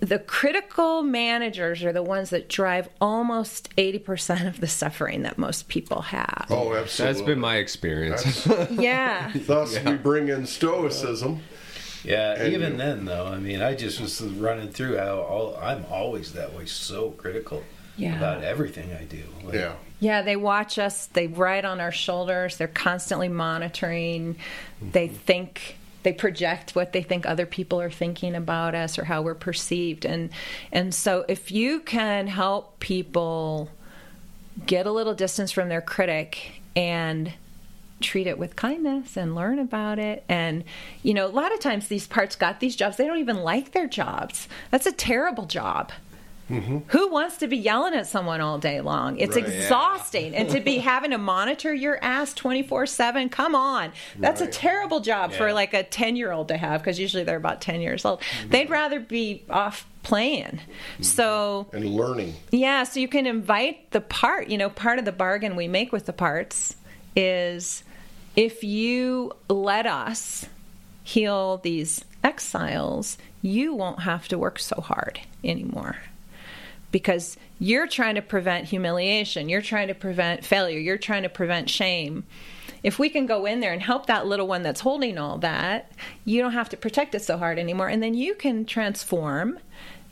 The critical managers are the ones that drive almost 80% of the suffering that most people have. Oh, absolutely. That's been my experience. Yeah. Thus, we bring in stoicism. Yeah, And even you- then though, I mean, I just was running through how all, I'm always that way, so critical Yeah. about everything I do. Like, Yeah. Yeah, they watch us. They ride on our shoulders. They're constantly monitoring. Mm-hmm. They think they project what they think other people are thinking about us or how we're perceived. And and so if you can help people get a little distance from their critic and treat it with kindness and learn about it and you know a lot of times these parts got these jobs they don't even like their jobs that's a terrible job Mm-hmm. who wants to be yelling at someone all day long? It's Right. Yeah. exhausting. and to be having to monitor your ass 24 7, come on. That's Right. a terrible job for like a 10 year old to have because usually they're about 10 years old. Mm-hmm. They'd rather be off playing. Mm-hmm. So, And learning. yeah, so you can invite the part. You know, part of the bargain we make with the parts is if you let us heal these exiles, you won't have to work so hard anymore. Because you're trying to prevent humiliation, you're trying to prevent failure, you're trying to prevent shame. If we can go in there and help that little one that's holding all that, you don't have to protect it so hard anymore. And then you can transform.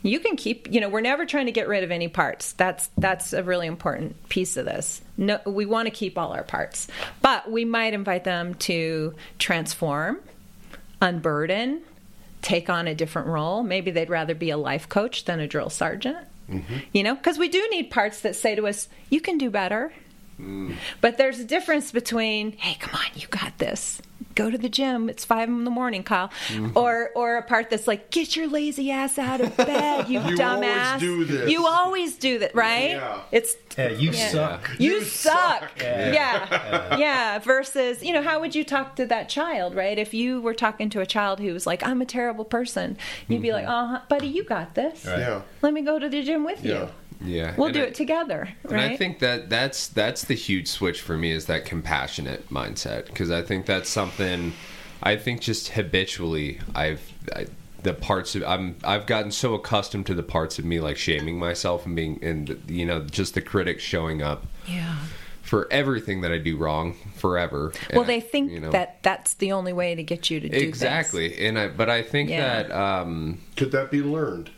You can keep you know we're never trying to get rid of any parts. That's that's a really important piece of this. No we want to keep all our parts but we might invite them to transform unburden take on a different role. Maybe they'd rather be a life coach than a drill sergeant Mm-hmm. you know because we do need parts that say to us you can do better. Mm. But there's a difference between, hey, come on, you got this. Go to the gym. It's five in the morning, Kyle. Mm-hmm. Or or a part that's like, get your lazy ass out of bed, you, You dumbass. always do this. You always do that, right? Yeah. It's Yeah, you Yeah. suck. you, You suck. suck. Yeah. yeah. Versus, you know, how would you talk to that child, right? If you were talking to a child who was like, I'm a terrible person, you'd be mm-hmm. like, oh, buddy, you got this. Right. Yeah. Let me go to the gym with Yeah. you. Yeah. We'll And do I- it together, And? I think that that's that's the huge switch for me is that compassionate mindset because I think that's something I think just habitually I've I, the parts of I'm I've gotten so accustomed to the parts of me like shaming myself and being and you know just the critics showing up yeah. for everything that I do wrong forever. Well, And they I- think you know, that that's the only way to get you to do it. exactly, and I but I think Yeah. that um Could that be learned?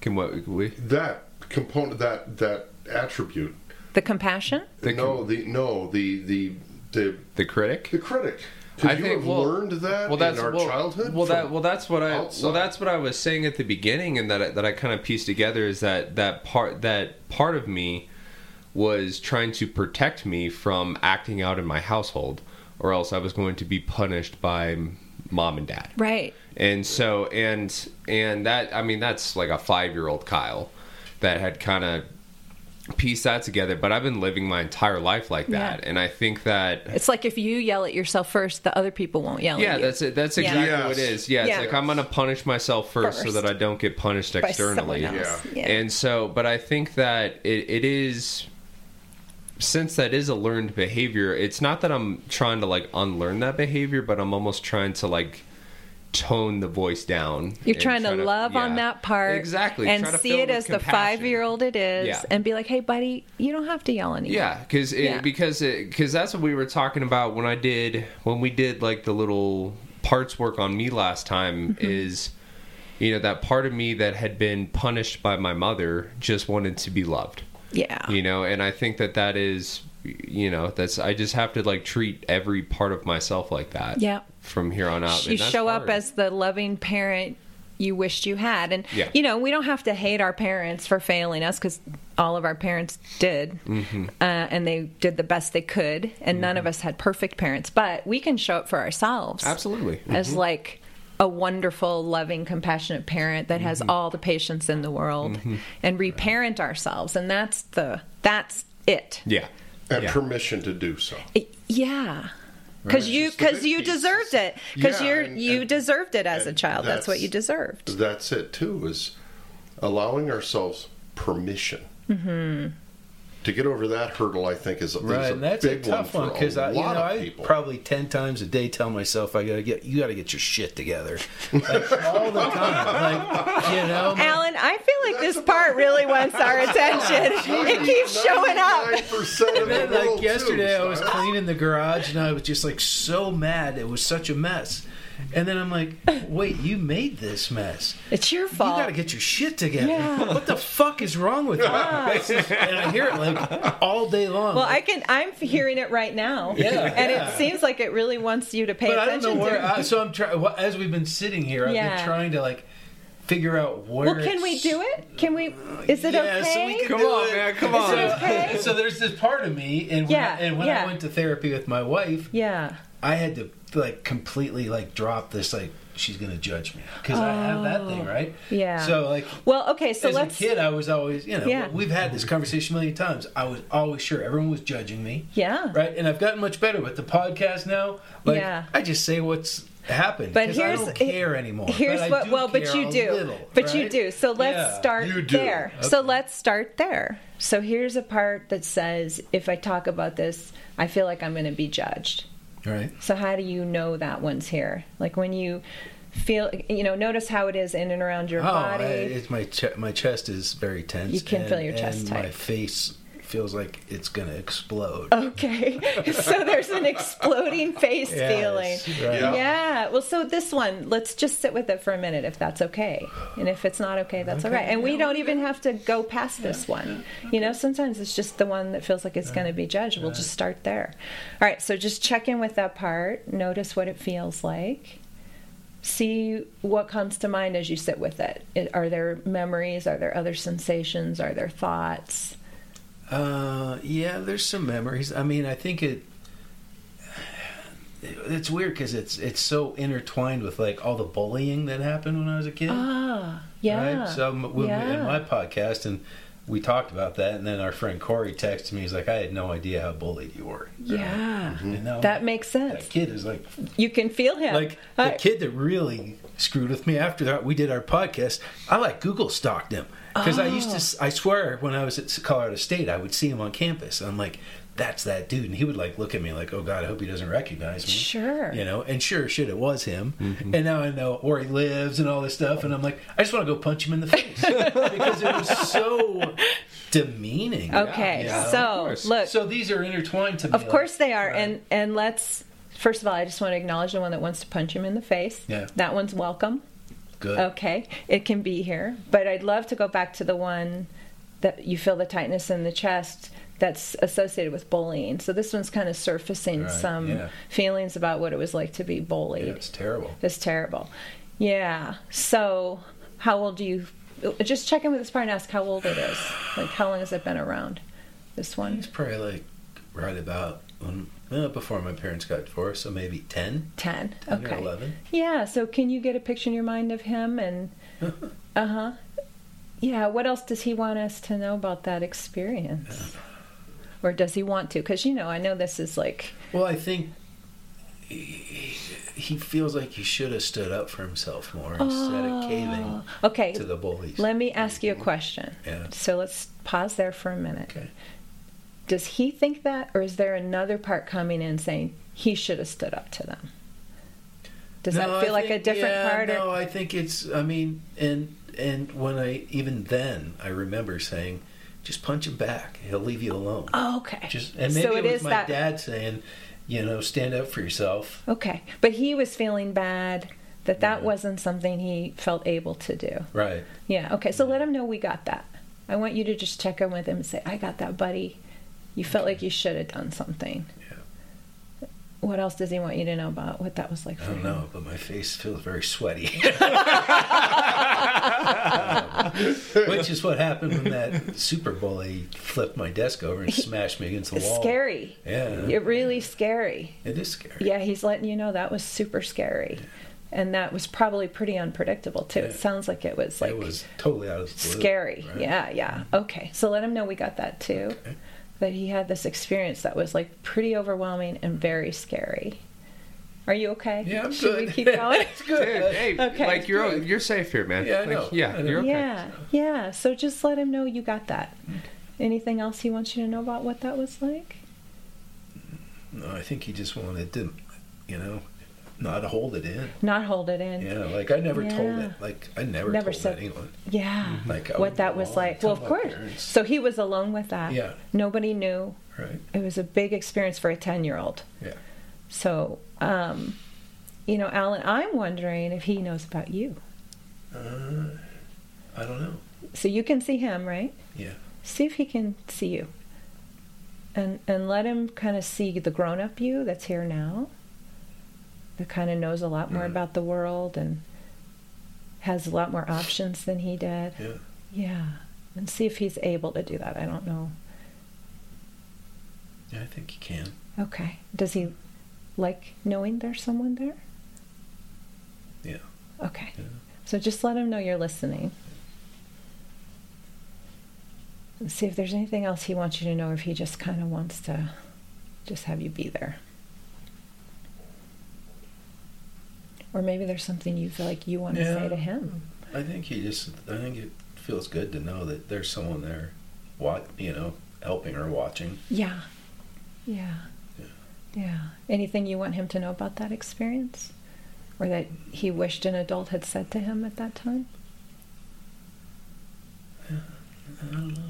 can what we That component, that that attribute. The compassion. the no, the no, the the the the critic the critic. Could I you think have well, learned that well, that's, in our well, childhood? Well, that well, that's what I outside? well, that's what I was saying at the beginning, and that I, that I kind of pieced together is that that part that part of me was trying to protect me from acting out in my household, or else I was going to be punished by mom and dad. Right. And so and and that I mean that's like a five year old Kyle that had kind of pieced that together. But I've been living my entire life like that, Yeah. and I think that It's like if you yell at yourself first, the other people won't yell yeah, at you. that's it. That's Yeah. exactly what it Yes. is. Yeah, Yeah. it's like I'm gonna punish myself first, so that I don't get punished externally. Yeah. Yeah. And so, but I think that it, it is since that is a learned behavior. It's not that I'm trying to like unlearn that behavior, but I'm almost trying to like tone the voice down. You're trying try to try love on that part. Exactly. And Try to see it as the five year old it is Yeah. and be like, hey, buddy, you don't have to yell anymore. Yeah, because Yeah. because because that's what we were talking about when I did when we did like the little parts work on me last time Mm-hmm. is you know that part of me that had been punished by my mother just wanted to be loved Yeah. you know and i think that that is you know that's i just have to like treat every part of myself like that Yeah. From here on out you and that's show up as the loving parent you wished you had. And Yeah. you know we don't have to hate our parents for failing us because all of our parents did. Mm-hmm. uh, and they did the best they could and none of us had perfect parents. But we can show up for ourselves absolutely. as like a wonderful loving compassionate parent that has Mm-hmm. all the patience in the world and reparent ourselves and that's the that's it. Yeah. And yeah. permission to do so. yeah because Right. you because you deserved it because Yeah, you're and- you and- deserved it as a child that's, what you deserved That's it too. Is allowing ourselves permission. Mm-hmm. To get over that hurdle, I think is, is Right, a and that's a big tough one one for because a I, you lot know, of I people. probably ten times a day tell myself I gotta get, you gotta get your shit together, like, all the time. Like, you know, Alan, I feel like this part really wants our attention. It keeps showing up. 99% of the Man, world, like yesterday, too, I was cleaning the garage and I was just like so mad. It was such a mess. And then I'm like, wait, you made this mess. It's your fault. You got to get your shit together. Yeah. What the fuck is wrong with you? and I hear it like all day long. well, I can. I'm hearing it right now. Yeah, and yeah. it seems like it really wants you to pay but I don't attention know to. where. it. I, so I'm trying. As we've been sitting here, I've Yeah. been trying to like figure out where. well, can we do it? Can we? Is it Yeah, okay? so we can Come do on, it. man, come Is on. it okay? So there's this part of me, and when, Yeah, I, and when yeah. I went to therapy with my wife, yeah. I had to like completely like drop this like she's gonna judge me because I have that thing oh. right. Oh, Yeah. So like Well, okay. So as let's. a kid, I was always you know Yeah. we've had this conversation a million times. I was always sure everyone was judging me. Yeah. Right, and I've gotten much better with the podcast now. Like Yeah. I just say what's happened. But here's I don't care anymore. Here's what. well, but you do. little, but you do. So let's Yeah. start You do. there. So let's start there. So here's a part that says, if I talk about this, I feel like I'm going to be judged. Right. So how do you know that one's here? Like when you feel, you know, notice how it is in and around your Oh, body. I, it's my che- my chest is very tense. You can and, feel your chest tight. My face feels like it's gonna explode. Okay. so there's an exploding face Yes, feeling. right. Yeah. Yeah. Well, so this one, let's just sit with it for a minute if that's okay. And if it's not okay, that's all Okay. right. And we don't even have to go past this one. You know, sometimes it's just the one that feels like it's going to be judged. We'll just start there. All right. So just check in with that part. Notice what it feels like. See what comes to mind as you sit with it. it are there memories? Are there other sensations? Are there thoughts? Uh, yeah, there's some memories. I mean, I think it. It's weird because it's it's so intertwined with like all the bullying that happened when I was a kid. Ah, yeah. Right. So m- when we- yeah. in my podcast, and we talked about that, and then our friend Corey texted me. He's like, "I had no idea how bullied you were." So, Yeah, You know, that makes sense. that kid is like You can feel him. like the kid that really screwed with me after that we did our podcast i like google stalked him because i used to oh. I swear when i was at colorado state i would see him on campus and i'm like that's that dude and he would like look at me like oh god i hope he doesn't recognize me Sure. you know and sure shit it was him mm-hmm. and now i know where he lives and all this stuff and i'm like i just want to go punch him in the face because it was so demeaning Okay, Yeah, of so look, so these are intertwined to me of course like- they are, right. and and let's first of all, I just want to acknowledge the one that wants to punch him in the face. Yeah. that one's welcome. Good Okay, it can be here, but I'd love to go back to the one that you feel the tightness in the chest that's associated with bullying. So this one's kind of surfacing Right, some yeah. feelings about what it was like to be yeah, bullied. it's terrible It's terrible. Yeah. So, how old do you? Just check in with this part and ask how old it is. Like, how long has it been around? This one. It's probably like right about when, well, before my parents got divorced, so maybe 10, Ten. 10 or Okay. 11. Yeah. So, can you get a picture in your mind of him and? Uh huh. Yeah. What else does he want us to know about that experience? Or does he want to? Because you know, I know this is like. Well, I think he, he feels like he should have stood up for himself more instead of caving Okay. to the bullies. Let me ask you a question. Yeah. So let's pause there for a minute. Okay. Does he think that, or is there another part coming in saying he should have stood up to them? Does No, that I feel like a different yeah, part? No, or, I think it's. I mean, and and when I even then I remember saying, just punch him back. He'll leave you alone. oh, okay. Just and maybe so it, it was is my that. dad saying, you know, stand up for yourself. Okay, but he was feeling bad that that Yeah. wasn't something he felt able to do. Right. Yeah. Okay. So let him know we got that. I want you to just check in with him and say, "I got that, buddy. You felt like you should have done something." Yeah. What else does he want you to know about what that was like I for don't him? know, but my face feels very sweaty. Um, which is what happened when that Super Bowl he flipped my desk over and smashed me against the It's wall. scary. Yeah. It really scary. It is scary. Yeah, he's letting you know that was super scary. And that was probably pretty unpredictable too. It sounds like it was like it was totally out of the blue. scary. right? Yeah, yeah. Mm-hmm. Okay. So let him know we got that too. Okay. That he had this experience that was like pretty overwhelming and very scary. Are you okay? Yeah, I'm Should good. we keep going? it's good. Hey, Okay. like you're Good. you're safe here, man. Yeah, I Like, know. yeah, I know. you're okay. Yeah, yeah. So just let him know you got that. Anything else he wants you to know about what that was like? No, I think he just wanted to, you know, not hold it in. Not hold it in. Yeah, like I never told it. Like I never, Never told said- anyone. Yeah. Like what that was like. Well, of course. parents. So he was alone with that. Yeah. Nobody knew. Right. It was a big experience for a 10 year old. Yeah. So, um, you know, Alan, I'm wondering if he knows about you. Uh, I don't know. So you can see him, right? Yeah. See if he can see you. And and let him kind of see the grown up you that's here now. That kind of knows a lot more Mhm. about the world and has a lot more options than he did. Yeah. Yeah. And see if he's able to do that. I don't know. Yeah, I think he can. Okay. Does he like knowing there's someone there? Yeah. Okay. Yeah. So just let him know you're listening. And see if there's anything else he wants you to know, or if he just kind of wants to just have you be there. Or maybe there's something you feel like you want to say to him. I think he just. I think it feels good to know that there's someone there, what you know, helping or watching. Yeah. Yeah. Yeah. Yeah. Anything you want him to know about that experience? Or that he wished an adult had said to him at that time? I don't know.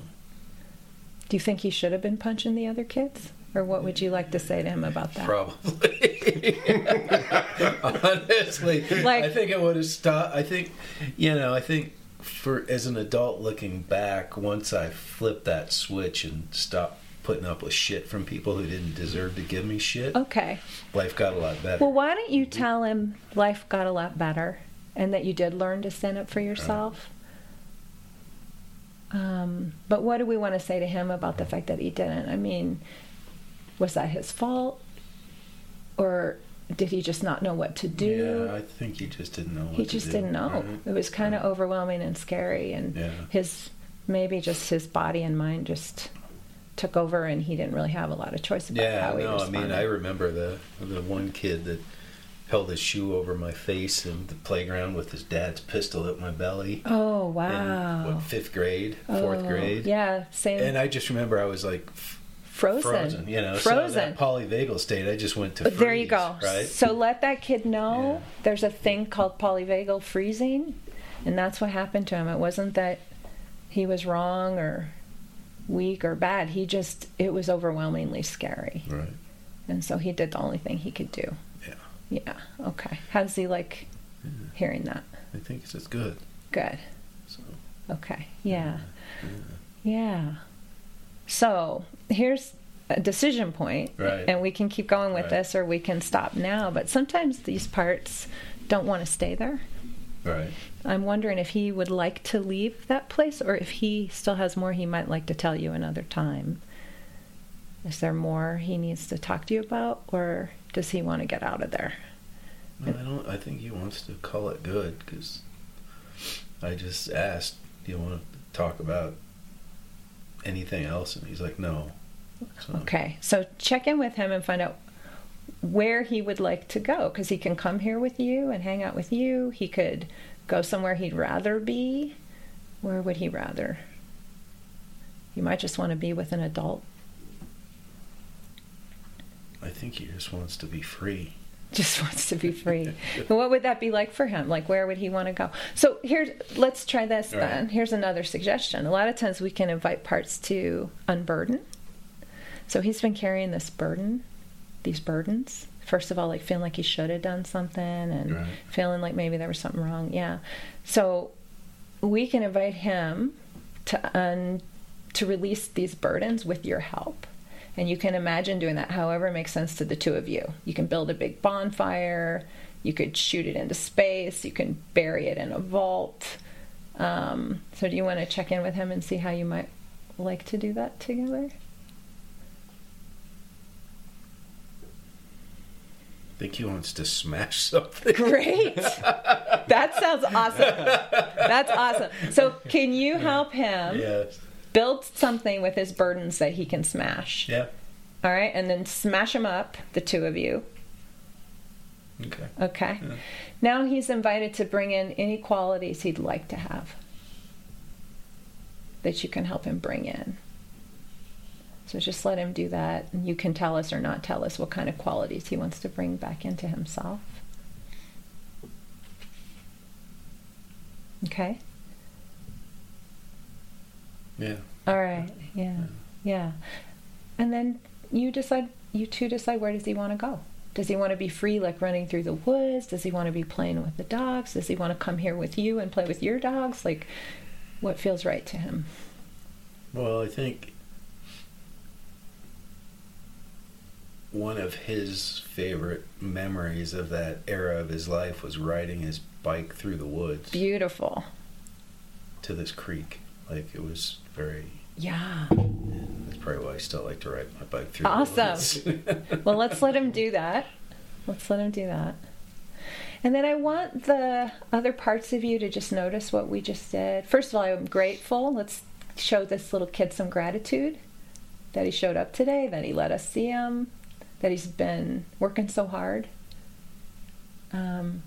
Do you think he should have been punching the other kids? Or what would you like to say to him about that? Probably. Honestly, Like- I think it would have stopped. I think, you know, I think for as an adult looking back, once I flipped that switch and stopped putting up with shit from people who didn't deserve to give me shit, Okay. life got a lot better. Well, why don't you tell him life got a lot better and that you did learn to stand up for yourself? Um, but what do we want to say to him about the fact that he didn't? I mean, was that his fault? Or did he just not know what to do? Yeah, I think he just didn't know. What he just do. didn't know. Right. It was kind of overwhelming and scary, and Yeah. his maybe just his body and mind just took over, and he didn't really have a lot of choice about Yeah, how he was Yeah, no, I mean, I remember the the one kid that held his shoe over my face in the playground with his dad's pistol at my belly. oh In wow, what fifth grade, fourth Oh, grade? Yeah, same. And I just remember I was like frozen. frozen, you know. So Frozen. that polyvagal state, I just went to. But there you go. Right. So let that kid know Yeah. there's a thing called polyvagal freezing, and that's what happened to him. It wasn't that he was wrong or weak or bad. He just it was overwhelmingly scary, Right. and so he did the only thing he could do. Yeah. Yeah. Okay. How does he like hearing that? I think it's just good. Good. So. Okay. Yeah. Yeah. So here's a decision point, Right. and we can keep going with Right. this, or we can stop now. But sometimes these parts don't want to stay there. Right. I'm wondering if he would like to leave that place, or if he still has more he might like to tell you another time. Is there more he needs to talk to you about, or does he want to get out of there? I don't. I think he wants to call it good because I just asked, "Do you want to talk about anything else?" And he's like, "No." Okay, so check in with him and find out where he would like to go because he can come here with you and hang out with you. He could go somewhere he'd rather be. Where would he rather? You might just want to be with an adult. I think he just wants to be free. just wants to be free. what would that be like for him? Like, where would he want to go? So here's, let's try this All then. right. Here's another suggestion. A lot of times we can invite parts to unburden. So he's been carrying this burden, these burdens. First of all, like feeling like he should have done something and Right. feeling like maybe there was something wrong. Yeah. So we can invite him to un, to release these burdens with your help. And you can imagine doing that however it makes sense to the two of you. You can build a big bonfire, you could shoot it into space, you can bury it in a vault. Um, so, do you want to check in with him and see how you might like to do that together? Think he wants to smash something. Great. that sounds awesome. That's awesome. So, can you help him Yes. build something with his burdens that he can smash? Yeah. All right, and then smash them up, the two of you. Okay. Okay. Yeah. Now he's invited to bring in any qualities he'd like to have that you can help him bring in. So just let him do that, and you can tell us or not tell us what kind of qualities he wants to bring back into himself. Okay? Yeah. All right. Yeah. Yeah. And then you decide, you two decide where does he want to go? Does he want to be free, like running through the woods? Does he want to be playing with the dogs? Does he want to come here with you and play with your dogs? Like, what feels right to him? Well, I think one of his favorite memories of that era of his life was riding his bike through the woods Beautiful. to this creek. Like it was very. Yeah. That's probably why I still like to ride my bike through. Awesome. The woods. Well, let's let him do that. Let's let him do that. And then I want the other parts of you to just notice what we just did. First of all, I'm grateful. Let's show this little kid some gratitude that he showed up today, that he let us see him, that he's been working so hard. Um,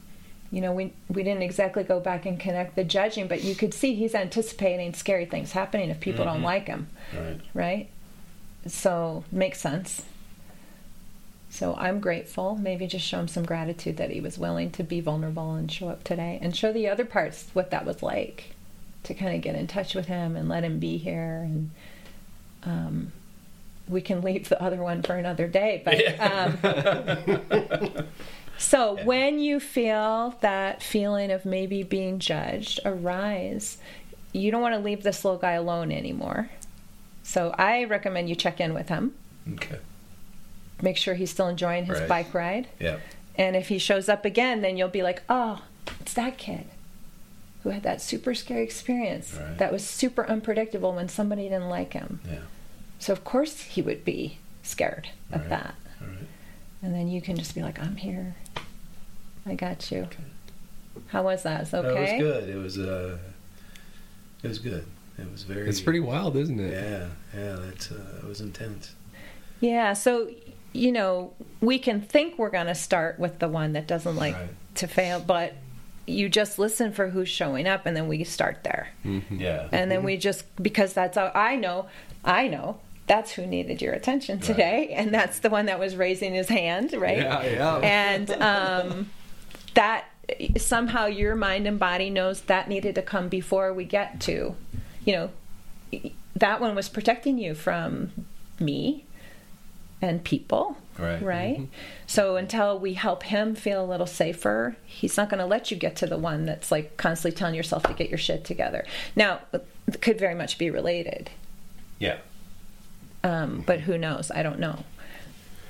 you know, we we didn't exactly go back and connect the judging, but you could see he's anticipating scary things happening if people don't Mhm. like him right. right? So makes sense. So I'm grateful. Maybe just show him some gratitude that he was willing to be vulnerable and show up today, and show the other parts what that was like, to kind of get in touch with him and let him be here. And um, we can leave the other one for another day, but. Um, so when you feel that feeling of maybe being judged arise, you don't want to leave this little guy alone anymore. So I recommend you check in with him. Okay. Make sure he's still enjoying his Right. bike ride. Yeah. And if he shows up again, then you'll be like, oh, it's that kid who had that super scary experience Right. that was super unpredictable when somebody didn't like him. Yeah. So, of course, he would be scared of Right. that. All right. And then you can just be like, I'm here. I got you. Okay. How was that? Is it No, okay? it was good. It was uh, it was good. It was very. It's pretty wild, isn't it? Yeah, yeah. That's uh, it was intense. Yeah, so you know, we can think we're going to start with the one that doesn't like Right. to fail, but you just listen for who's showing up and then we start there. Mm-hmm. Yeah. And then we just because that's how I know, I know that's who needed your attention today and that's the one that was raising his hand, right? Yeah, yeah. And um that somehow your mind and body knows that needed to come before we get to, you know, that one was protecting you from me and people. Right. Right. So until we help him feel a little safer, he's not going to let you get to the one that's like constantly telling yourself to get your shit together. Now, it could very much be related, Yeah. Um, but who knows? I don't know.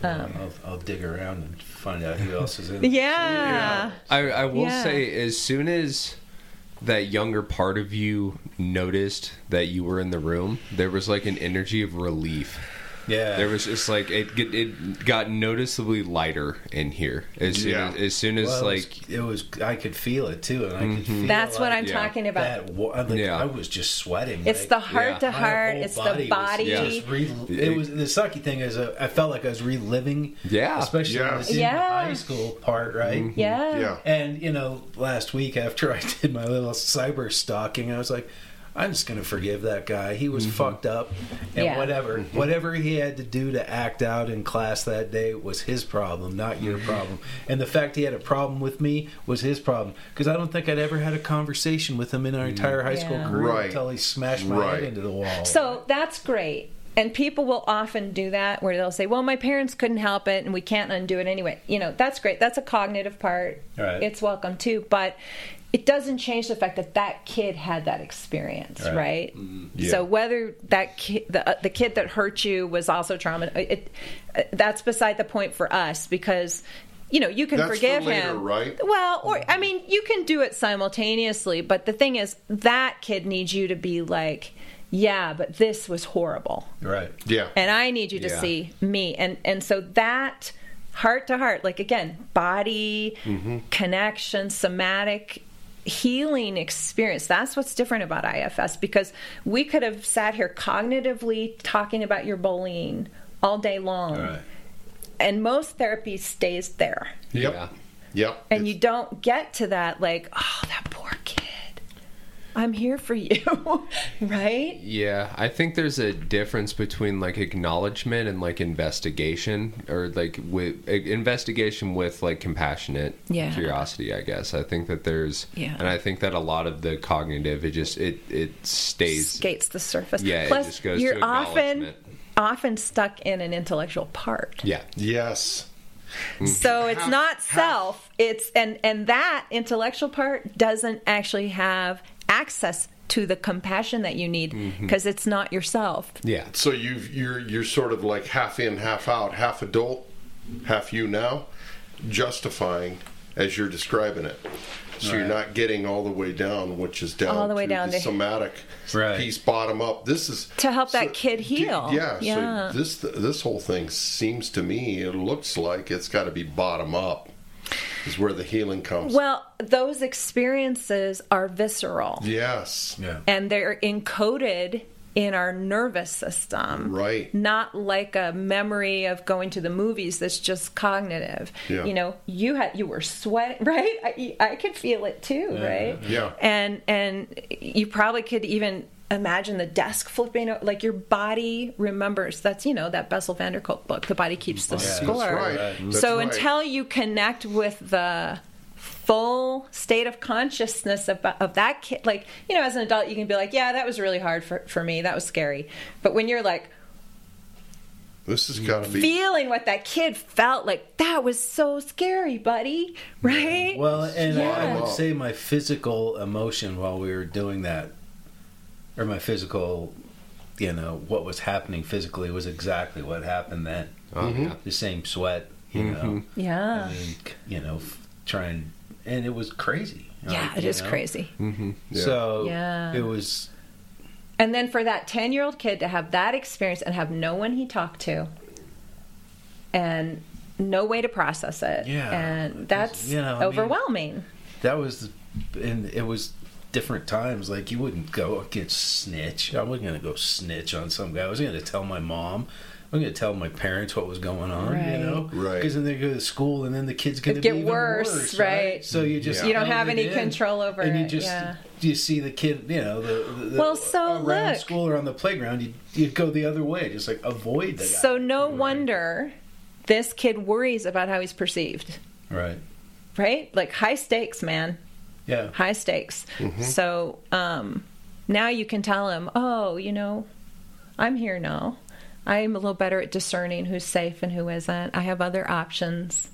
Um, I'll, I'll dig around and find out who else is in. There. Yeah. I, I will Yeah. say, as soon as that younger part of you noticed that you were in the room, there was like an energy of relief. Yeah. There was just like it. It got noticeably lighter in here as soon Yeah. as, as soon as Well, like it was, it was. I could feel it too, and I could feel. That's what I'm Yeah. talking about. That like, Yeah. I was just sweating. It's like, the heart to Yeah. my heart. whole It's the was body. just re- it was the sucky thing is uh, I felt like I was reliving. Yeah. Especially Yeah. when I was in Yeah. the high school part, right? Yeah. Yeah. And you know, last week after I did my little cyber stalking, I was like, I'm just gonna forgive that guy. He was mm-hmm. fucked up, and Yeah. whatever mm-hmm. whatever he had to do to act out in class that day was his problem, not your mm-hmm. problem. And the fact he had a problem with me was his problem because I don't think I'd ever had a conversation with him in our mm. entire high school Yeah. career Right. until he smashed my Right. head into the wall. So that's great. And people will often do that where they'll say, well, my parents couldn't help it and we can't undo it anyway. You know, that's great. That's a cognitive part. Right. It's welcome too. But it doesn't change the fact that that kid had that experience, Right. right? Yeah. So whether that kid, the, uh, the kid that hurt you was also trauma, it, uh, that's beside the point for us because. You know, you can That's forgive later, him, right? Well, or I mean, you can do it simultaneously, but the thing is, that kid needs you to be like, yeah, but this was horrible. right. Yeah. And I need you to Yeah. see me. And and so that heart to heart, like again, body connection, somatic healing experience. That's what's different about IFS because we could have sat here cognitively talking about your bullying all day long. Right. And most therapy stays there. Yep. Yeah. Yep. And you don't get to that like, oh, that poor kid. I'm here for you. right? Yeah, I think there's a difference between like acknowledgement and like investigation, or like with investigation with like compassionate Yeah. curiosity. I guess I think that there's, Yeah. and I think that a lot of the cognitive, it just it it stays. skates the surface. Yeah, it Plus, just goes you're often often stuck in an intellectual part. Yeah, yes. Mm. So it's not self. It's and and that intellectual part doesn't actually have access to the compassion that you need Mm-hmm. because it's not yourself. yeah, So you you're you're sort of like half in, half out, half adult, half you now, justifying as you're describing it. So you're not getting all the way down, which is down All the way to down the to- somatic Right. piece, bottom up. This is To help that so- kid d- heal. Yeah, Yeah. So this this whole thing seems to me, it looks like it's got to be bottom up. Is where the healing comes. Well, those experiences are visceral yes. Yeah. and they're encoded in our nervous system. Right. Not like a memory of going to the movies that's just cognitive. Yeah. You know, you had you were sweating, right? I, I could feel it too, right? Yeah. And and you probably could even imagine the desk flipping o- like your body remembers that's you know that Bessel van der Kolk book the body keeps the That's score. right. That's so right. until you connect with the full state of consciousness of, of that kid like you know as an adult you can be like yeah that was really hard for, for me. That was scary. But when you're like This has got to be. feeling what that kid felt like that was so scary buddy. Right? Well, and I, I would say my physical emotion while we were doing that, or my physical, you know, what was happening physically was exactly what happened then. oh, yeah. The same sweat, you know. yeah I mean, you know, f- trying, and it was crazy. yeah like, it you is know? crazy Mm-hmm. So Yeah. it was, And then for that 10 year old kid to have that experience and have no one he talked to and no way to process it. Yeah. And that's you know, I mean- overwhelming. that was, and it was different times. Like you wouldn't go get snitch. I wasn't gonna go snitch on some guy. I was gonna tell my mom. I'm gonna tell my parents what was going on. Right. You know, Right. Because then they go to school, and then the kid's gonna It'd get be even worse, worse, right. So you just Yeah. You don't have any in. control over it. and you just yeah. you see the kid, you know, the, the, the Well, so around look. school or on the playground, you you go the other way, just like avoid the guy. So no wonder this kid worries about how he's perceived, right, right? Like high stakes, man. Yeah, High stakes. Mm-hmm. So um, now you can tell him, oh, you know, I'm here now. I'm a little better at discerning who's safe and who isn't. I have other options.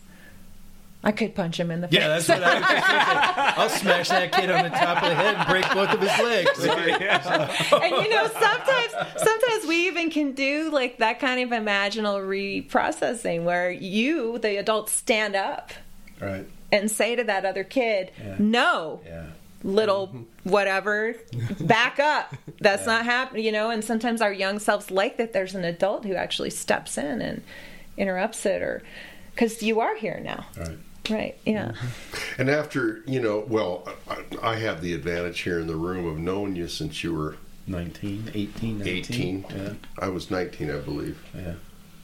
I could punch him in the face. yeah. That's what I was just thinking. I'll smash that kid on the top of the head and break both of his legs. and you know sometimes sometimes we even can do like that kind of imaginal reprocessing where you the adult stand up right, and say to that other kid Yeah. no yeah. little whatever back up that's not happening you know and sometimes our young selves like that there's an adult who actually steps in and interrupts it or because you are here now Right. right yeah mm-hmm. And after, you know, well, I, I have the advantage here in the room of knowing you since you were 19, 18, 19. 18. Yeah, I was 19, I believe. yeah.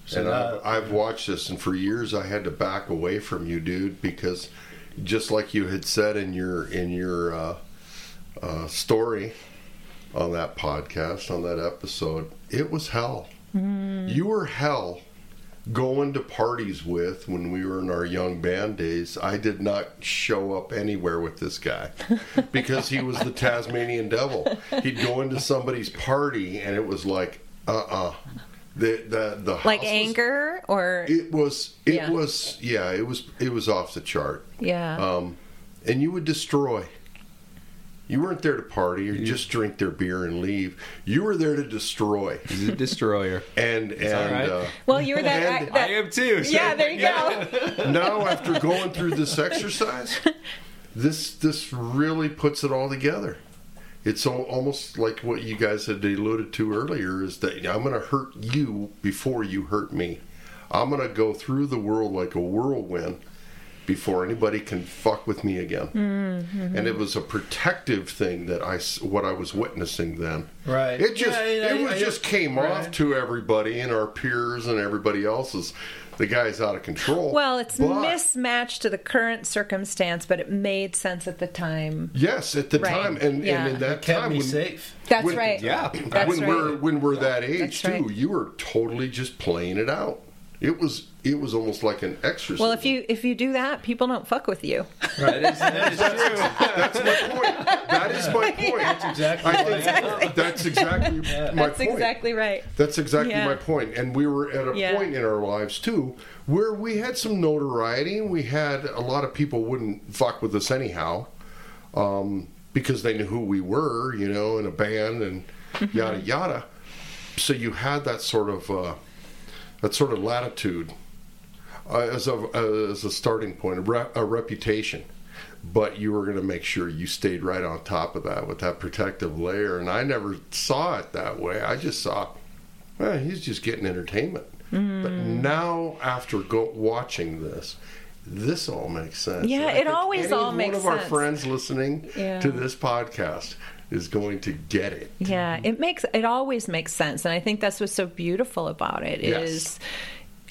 So and now, I've, I've watched this, and for years I had to back away from you, dude, because just like you had said in your in your uh, uh, story on that podcast, on that episode. It was hell. Mm. You were hell going to parties with when we were in our young band days. I did not show up anywhere with this guy because he was the Tasmanian devil. He'd go into somebody's party and it was like, uh uh The, the, the Like house was- anger or it was it Yeah. was yeah it was it was off the chart yeah. um and you would destroy you weren't there to party or just drink their beer and leave you were there to destroy He's a destroyer. and and all right. uh, well, you were that. and- that I am too. so- yeah, there you go. now after going through this exercise this this really puts it all together it's al- almost like what you guys had alluded to earlier is that i'm going to hurt you before you hurt me. I'm going to go through the world like a whirlwind before anybody can fuck with me again Mm-hmm. and it was a protective thing that I what i was witnessing then Right. it just Yeah, yeah, it was I- just came right. off to everybody and our peers and everybody else's the guy's out of control Well, it's But- mismatched to the current circumstance, but it made sense at the time. Yes, at the Right, time, and, yeah. and in that kept time, me when, safe. That's when- right. Yeah. That's when right. we're when we're that age That's too, right. you were totally just playing it out. It was it was almost like an exercise. Well, if you if you do that, people don't fuck with you. That is, that is true. that's my point. That is my point. That's exactly I what think that's exactly my That's point. exactly right. That's exactly Yeah. my point. And we were at a Yeah. point in our lives too where we had some notoriety and we had a lot of people wouldn't fuck with us anyhow um, because they knew who we were, you know, in a band and Mm-hmm. yada yada. So you had that sort of uh, that sort of latitude uh, as a as a starting point, a, re- a reputation. But you were going to make sure you stayed right on top of that with that protective layer. And I never saw it that way. I just saw, well, he's just getting entertainment. But Mm. now, after go, watching this, this all makes sense. Yeah, it always all makes sense. One of our friends listening Yeah. to this podcast is going to get it. Yeah, it makes it always makes sense, and I think that's what's so beautiful about it is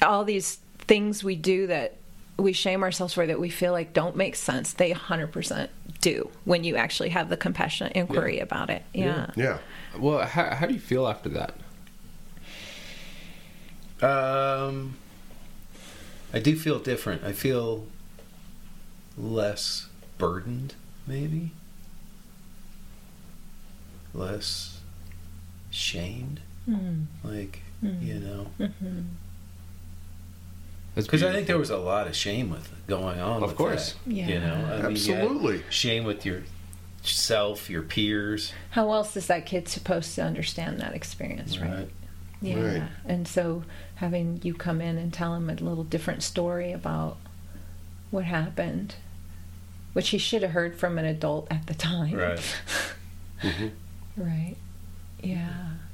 Yes. all these things we do that we shame ourselves for that we feel like don't make sense. They 100% do when you actually have the compassionate inquiry about it. Yeah. Yeah. Well, how, how do you feel after that? Um, I do feel different. I feel less burdened, maybe. Less shamed. Mm. Like, you know. Mm-hmm. Because I think there was a lot of shame with going on. Of with course. that, Yeah. You know, I mean, you Absolutely. shame with yourself, your peers. How else is that kid supposed to understand that experience, right? Yeah. Right. And so having you come in and tell him a little different story about what happened, which he should have heard from an adult at the time. Right. Mhm. Right. Yeah.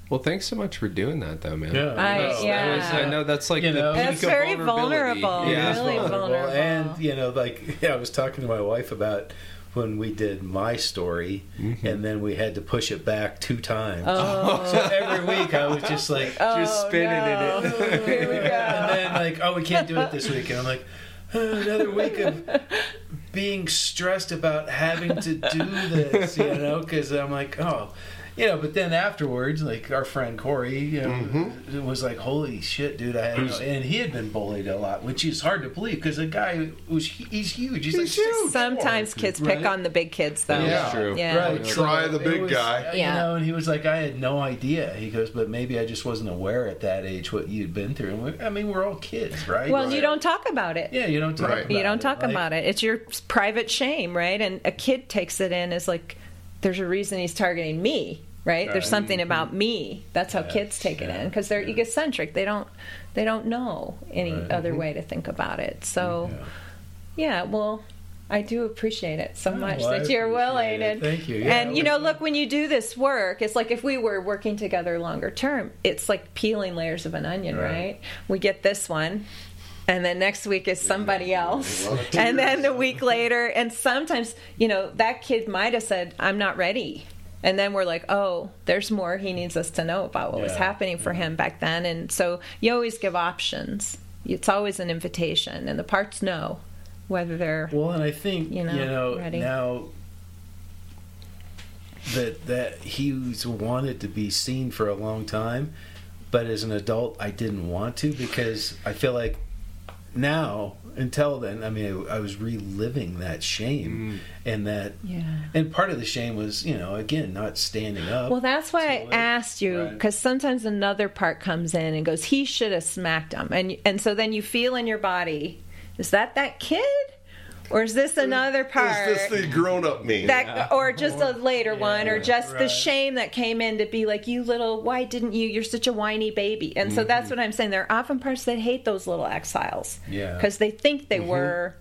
Well, thanks so much for doing that, though, man. Yeah. I- no, yeah. That was- I know that's like You the know. peak That's of very vulnerable. Yeah. Really vulnerable. And you know, like yeah, I was talking to my wife about when we did my story, mm-hmm. and then we had to push it back two times. Oh. So every week I was just like, oh, Just spinning no. in it. Here we go. and then like, oh, we can't do it this week, and I'm like, "Oh, another week of being stressed about having to do this, you know, because I'm like, oh. You know, but then afterwards, like our friend Corey, you know, it was like, "Holy shit, dude!" I had no, and he had been bullied a lot, which is hard to believe because a guy was he's huge. He's, like huge. Sometimes kids pick on the big kids, though. Yeah. True. Yeah. Right. Try So the big was, guy. You Yeah. know, and he was like, I had no idea. He goes, but maybe I just wasn't aware at that age what you'd been through. And we, I mean, we're all kids, right? Well, Right. you don't talk about it. Yeah, you don't talk Right. about you don't it. talk Like, about it. It's your private shame, right? And a kid takes it in as like, there's a reason he's targeting me, right? There's Right. something about mm-hmm. me. That's how Yeah. kids take it Yeah. in because they're Yeah. egocentric. They don't, they don't know any Right. other mm-hmm. way to think about it. Mm-hmm. So, Yeah. yeah, well. I do appreciate it so Oh, much well, I that you're willing, it. and Thank you. Yeah, and you know, look when you do this work, it's like if we were working together longer term, it's like peeling layers of an onion, Right. right? We get this one, and then next week is somebody else, A lot of and then the week later, and sometimes you know that kid might have said, "I'm not ready." And then we're like, oh, there's more he needs us to know about what was happening for him back then. And so you always give options. It's always an invitation, and the parts know whether they're Well, and I think You you know, know, ready. now that that he's wanted to be seen for a long time, but as an adult, I didn't want to because I feel like now until then, I mean, I, I was reliving that shame mm. and that, Yeah. and part of the shame was, you know, again, not standing up. Well, that's why I So, like, asked you right. because sometimes another part comes in and goes, "He should have smacked him," and and so then you feel in your body, is that that kid, or is this another part? Is this the grown-up me? that or just a later one or just the shame that came in to be like you little why didn't you you're such a whiny baby and so that's mm-hmm. what i'm saying there are often parts that hate those little exiles Yeah. because they think they mm-hmm. were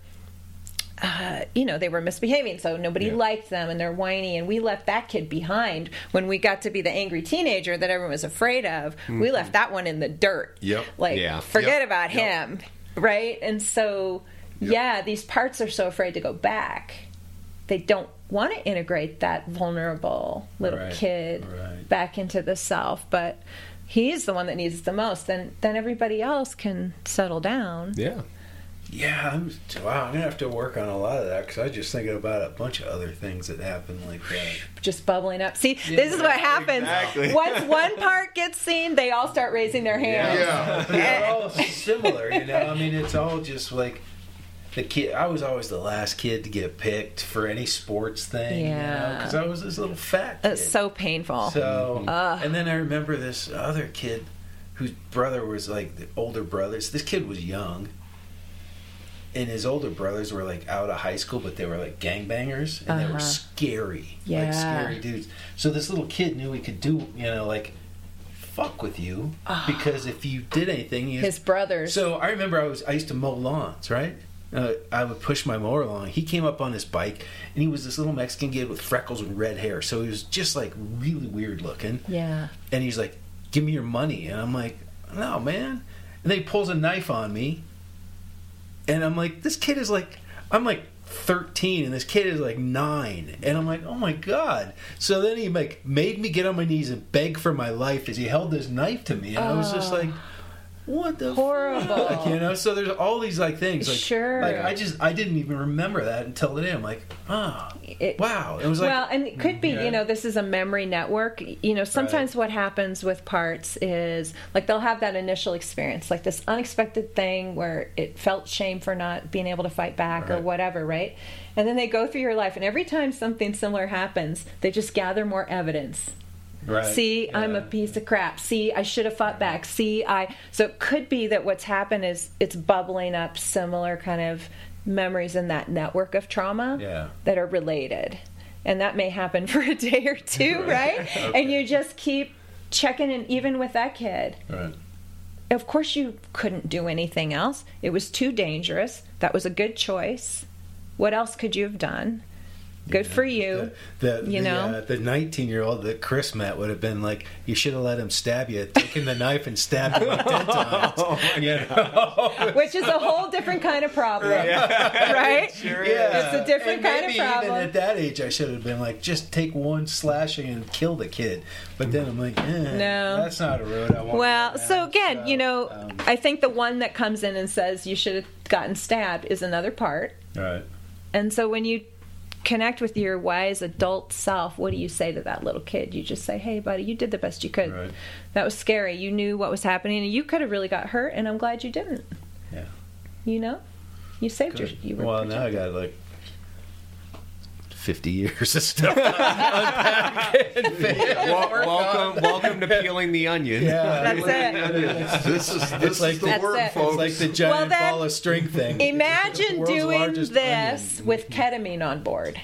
uh, you know they were misbehaving so nobody Yeah. liked them and they're whiny and we left that kid behind when we got to be the angry teenager that everyone was afraid of we mm-hmm. left that one in the dirt Yep. like Yeah. forget Yep. about Yep. him right and so yeah these parts are so afraid to go back they don't want to integrate that vulnerable little Right, kid right. back into the self but he's the one that needs it the most then then everybody else can settle down Yeah. Yeah, I'm wow. I'm gonna have to work on a lot of that because I was just thinking about a bunch of other things that happened like that. just bubbling up see this is what happens exactly. once one part gets seen they all start raising their hands yeah. They're all similar, you know. I mean, it's all just like the kid. I was always the last kid to get picked for any sports thing, Yeah. because I was this little fat kid. it's so painful So, Ugh. and then I remember this other kid whose brother was like the older brothers. This kid was young, and his older brothers were like out of high school, but they were like gangbangers, and they Uh-huh. were scary, Yeah. like scary dudes. So this little kid knew he could do, you know, like fuck with you because if you did anything, he Ah. his brothers so I remember I was I used to mow lawns, right? Uh, I would push my mower along. He came up on his bike, and he was this little Mexican kid with freckles and red hair. So he was just like really weird looking. yeah And he's like, "Give me your money," and I'm like, "No, man." And then he pulls a knife on me, and I'm like, "This kid is like, I'm like." 13 and this kid is like 9 and I'm like oh my god so then he like made me get on my knees and beg for my life as he held this knife to me and I was just Oh. like what the Horrible. fuck? you know so there's all these like things like Sure. like i just i didn't even remember that until today i'm like oh It- wow it was like well, and it could be, Yeah. you know, this is a memory network. You know, sometimes what happens with parts is like they'll have that initial experience, like this unexpected thing where it felt shame for not being able to fight back or whatever, right? And then they go through your life, and every time something similar happens, they just gather more evidence. Right. See, I'm a piece of crap. See, I should have fought back. See, I. So it could be that what's happened is it's bubbling up similar kind of memories in that network of trauma Yeah. that are related. And that may happen for a day or two, right? And you just keep checking in, even with that kid. right Of course, you couldn't do anything else. It was too dangerous. That was a good choice. What else could you have done? Good for you. the, the, you the, know? uh, the 19 year old that chris met would have been like you should have let him stab you taking the knife and stabbed him like 10 times Oh you know? Which is a whole different kind of problem, right? Sure Yeah. It's a different And kind of problem. Even at that age, I should have been like, just take one slashing and kill the kid. But then I'm like, eh, No. that's not a road I want. Well, to go so down. again, you know, um, I think the one that comes in and says you should have gotten stabbed is another part. right. And so when you connect with your wise adult self, what do you say to that little kid? You just say, "Hey, buddy, you did the best you could. Right. That was scary. You knew what was happening, and you could have really got hurt. And I'm glad you didn't. Yeah. You know, you saved your. You were well, now I protected. got like 50 years of stuff. Wel- welcome, welcome to peeling the onion. yeah. That's it. This is this like is the the- That's word, it. folks. It's like the giant Well, then, ball of string thing. Imagine doing this onion. with ketamine on board.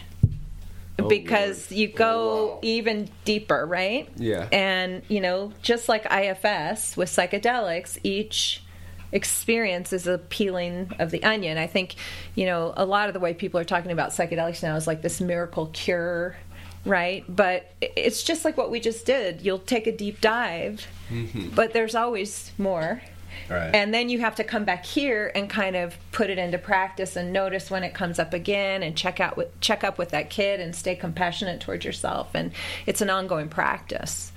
Oh, because you go Oh, wow. even deeper, right? Yeah. And, you know, just like IFS with psychedelics, each experience is a peeling of the onion. I think, you know, a lot of the way people are talking about psychedelics now is like this miracle cure, right? But it's just like what we just did. You'll take a deep dive, but there's always more. Right. And then you have to come back here and kind of put it into practice and notice when it comes up again and check out with check up with that kid and stay compassionate towards yourself. And it's an ongoing practice.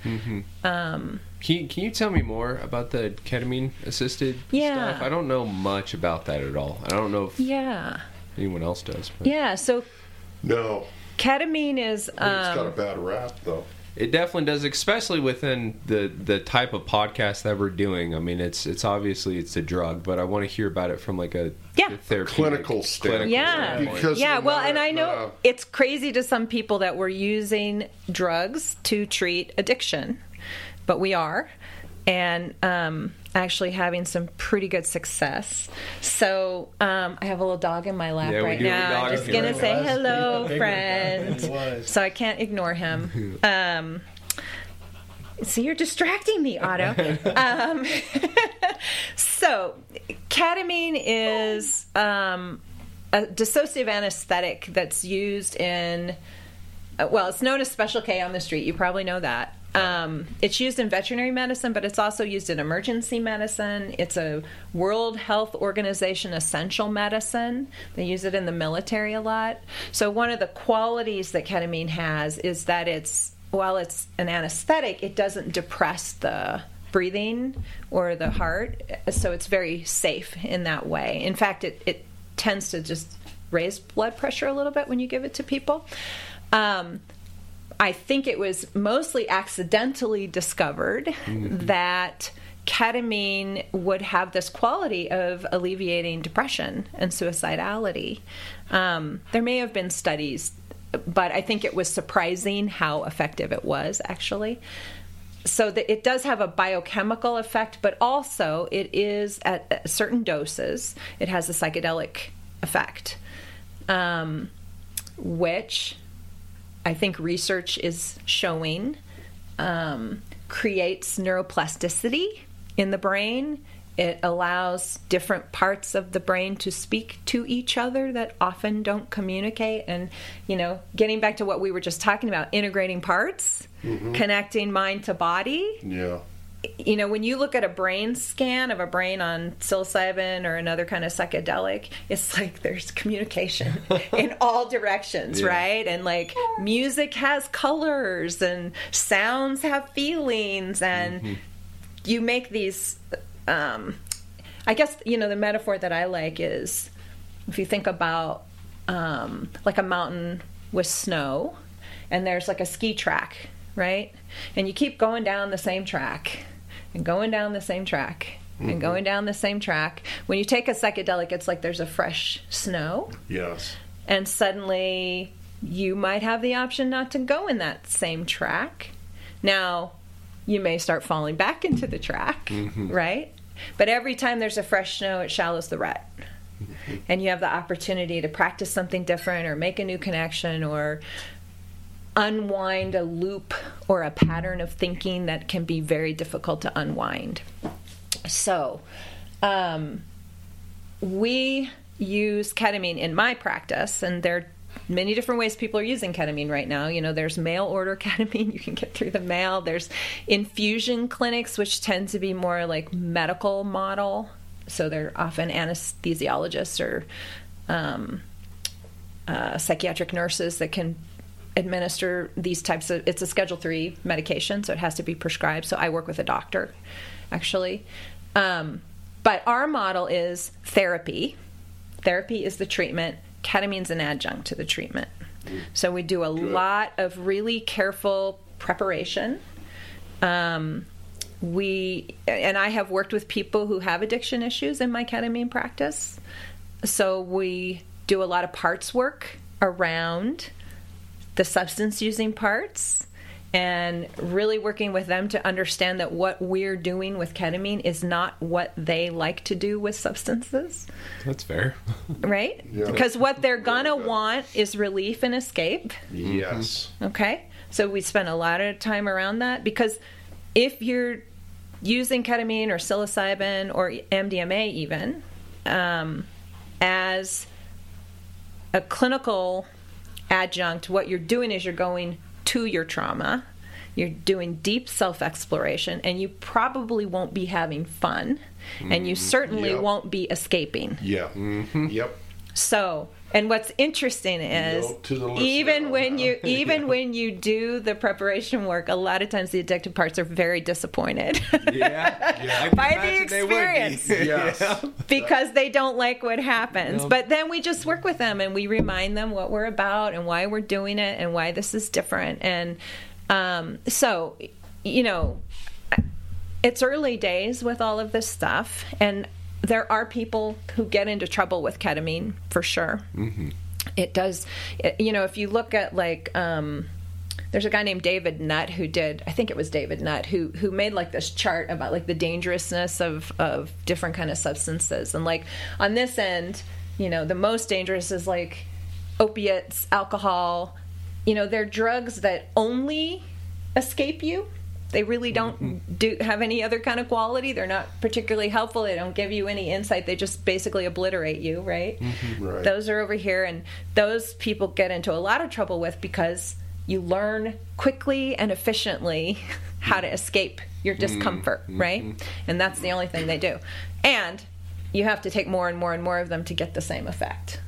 Um, Can you, can you tell me more about the ketamine assisted Yeah. stuff? I don't know much about that at all. I don't know if yeah, anyone else does. But. yeah. So No, ketamine is. I think it's got a Um, bad rap, though. It definitely does, especially within the the type of podcast that we're doing. I mean, it's it's obviously it's a drug, but I want to hear about it from like a Yeah. therapeutic, Clinical standpoint. yeah. Because yeah, well, and I know uh, it's crazy to some people that we're using drugs to treat addiction, but we are, and um, actually having some pretty good success. So um, I have a little dog in my lap Yeah, right do have a now. I'm just gonna say was. hello, friend. than it was. So I can't ignore him. Um, so you're distracting me, Otto. um, so ketamine is um, a dissociative anesthetic that's used in, uh, well, it's known as Special K on the street. You probably know that. Um, it's used in veterinary medicine, but it's also used in emergency medicine. It's a World Health Organization essential medicine. They use it in the military a lot. So, one of the qualities that ketamine has is that it's, while it's an anesthetic, it doesn't depress the breathing or the heart. So, it's very safe in that way. In fact, it, it tends to just raise blood pressure a little bit when you give it to people. Um, I think it was mostly accidentally discovered that ketamine would have this quality of alleviating depression and suicidality. Um, there may have been studies, but I think it was surprising how effective it was actually. So that it does have a biochemical effect, but also it is at at certain doses, it has a psychedelic effect, um, which I think research is showing um, creates neuroplasticity in the brain. It allows different parts of the brain to speak to each other that often don't communicate. And, you know, getting back to what we were just talking about, integrating parts, connecting mind to body Yeah. You know, when you look at a brain scan of a brain on psilocybin or another kind of psychedelic, it's like there's communication in all directions, Yeah. right? And like music has colors and sounds have feelings, and you make these. Um, I guess you know the metaphor that I like is if you think about um, like a mountain with snow, and there's like a ski track, right? And you keep going down the same track and going down the same track and mm-hmm. going down the same track. When you take a psychedelic, it's like there's a fresh snow, Yes. and suddenly you might have the option not to go in that same track. Now, you may start falling back into the track, mm-hmm. right? But every time there's a fresh snow, it shallows the rut. Mm-hmm. And you have the opportunity to practice something different or make a new connection or unwind a loop or a pattern of thinking that can be very difficult to unwind. So, um, we use ketamine in my practice, and there are many different ways people are using ketamine right now. You know, there's mail order ketamine you can get through the mail. There's infusion clinics, which tend to be more like medical model. So they're often anesthesiologists or um, uh, psychiatric nurses that can administer these types of it's a schedule 3 medication so it has to be prescribed. So i work with a doctor actually. Um, but our model is therapy. Therapy is the treatment. Ketamine's an adjunct to the treatment. So we do a lot of really careful preparation. Um, we and i have worked with people who have addiction issues in my ketamine practice. So we do a lot of parts work around the substance using parts and really working with them to understand that what we're doing with ketamine is not what they like to do with substances, That's fair. right? Yeah. Because what they're gonna Okay. want is relief and escape. Yes. Okay. So we spend a lot of time around that because if you're using ketamine or psilocybin or MDMA even um, as a clinical adjunct, what you're doing is you're going to your trauma. You're doing deep self exploration, and you probably won't be having fun, and you certainly Yeah. won't be escaping. Yeah. Mm-hmm. Yep. so, and what's interesting is Note to the listener even when that. you even when you do the preparation work, a lot of times the addicted parts are very disappointed Yeah. Yeah. By the imagine they would be. experience. Yes. because they don't like what happens. No. But then we just work with them and we remind them what we're about and why we're doing it and why this is different. And um, so, you know, it's early days with all of this stuff, and there are people who get into trouble with ketamine for sure. It does, it- you know, if you look at like, um, there's a guy named David Nutt who did, I think it was David Nutt who who made like this chart about like the dangerousness of of different kind of substances, and like on this end, you know, the most dangerous is like opiates, alcohol. You know, they're drugs that only escape you. They really don't do have any other kind of quality. They're not particularly helpful. They don't give you any insight. They just basically obliterate you, right? Mm-hmm. Right. Those are over here, and those people get into a lot of trouble with because you learn quickly and efficiently how to escape your mm-hmm. discomfort, mm-hmm. right? And that's the only thing they do. And you have to take more and more and more of them to get the same effect.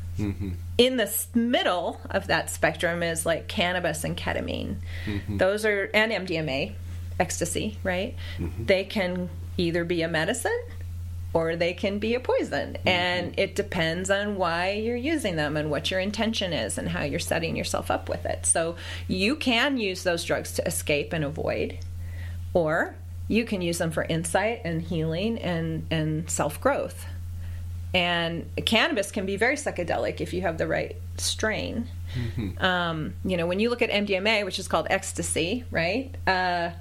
In the middle of that spectrum is like cannabis and ketamine. Those are, and MDMA, ecstasy, right? They can either be a medicine or they can be a poison. And it depends on why you're using them and what your intention is and how you're setting yourself up with it. So you can use those drugs to escape and avoid, or you can use them for insight and healing and, and self growth. And cannabis can be very psychedelic if you have the right strain. Um, you know, when you look at MDMA, which is called ecstasy, right? Uh,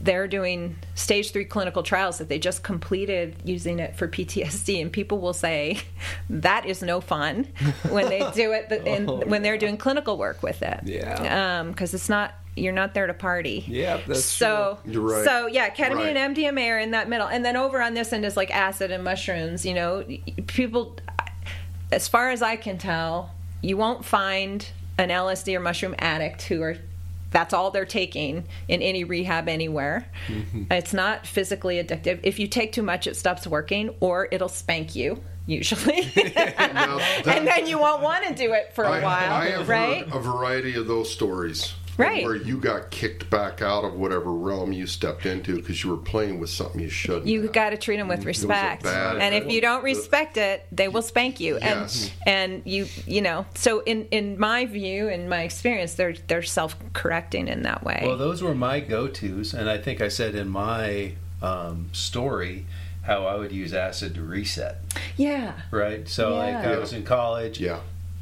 they're doing stage three clinical trials that they just completed using it for PTSD, and people will say that is no fun when they do it in, oh, when they're doing clinical work with it. Yeah. Um, because it's not you're not there to party. Yeah, that's so. true. You're right. So yeah, ketamine Right. and MDMA are in that middle, and then over on this end is like acid and mushrooms. You know, people, as far as I can tell, you won't find an LSD or mushroom addict who are that's all they're taking in any rehab anywhere. Mm-hmm. It's not physically addictive. If you take too much, it stops working, or it'll spank you. Usually, Now, that- and then you won't want to do it for a I, while, I have right? heard a variety of those stories. Right. Where you got kicked back out of whatever realm you stepped into because you were playing with something you shouldn't. you got to treat them with respect bad- and if you don't respect it they will spank you Yes. and and you you know so in in my view in my experience they're they're self-correcting in that way Well, those were my go-tos, and I think I said in my um, story how I would use acid to reset. yeah Right. So like I was in college, Yeah.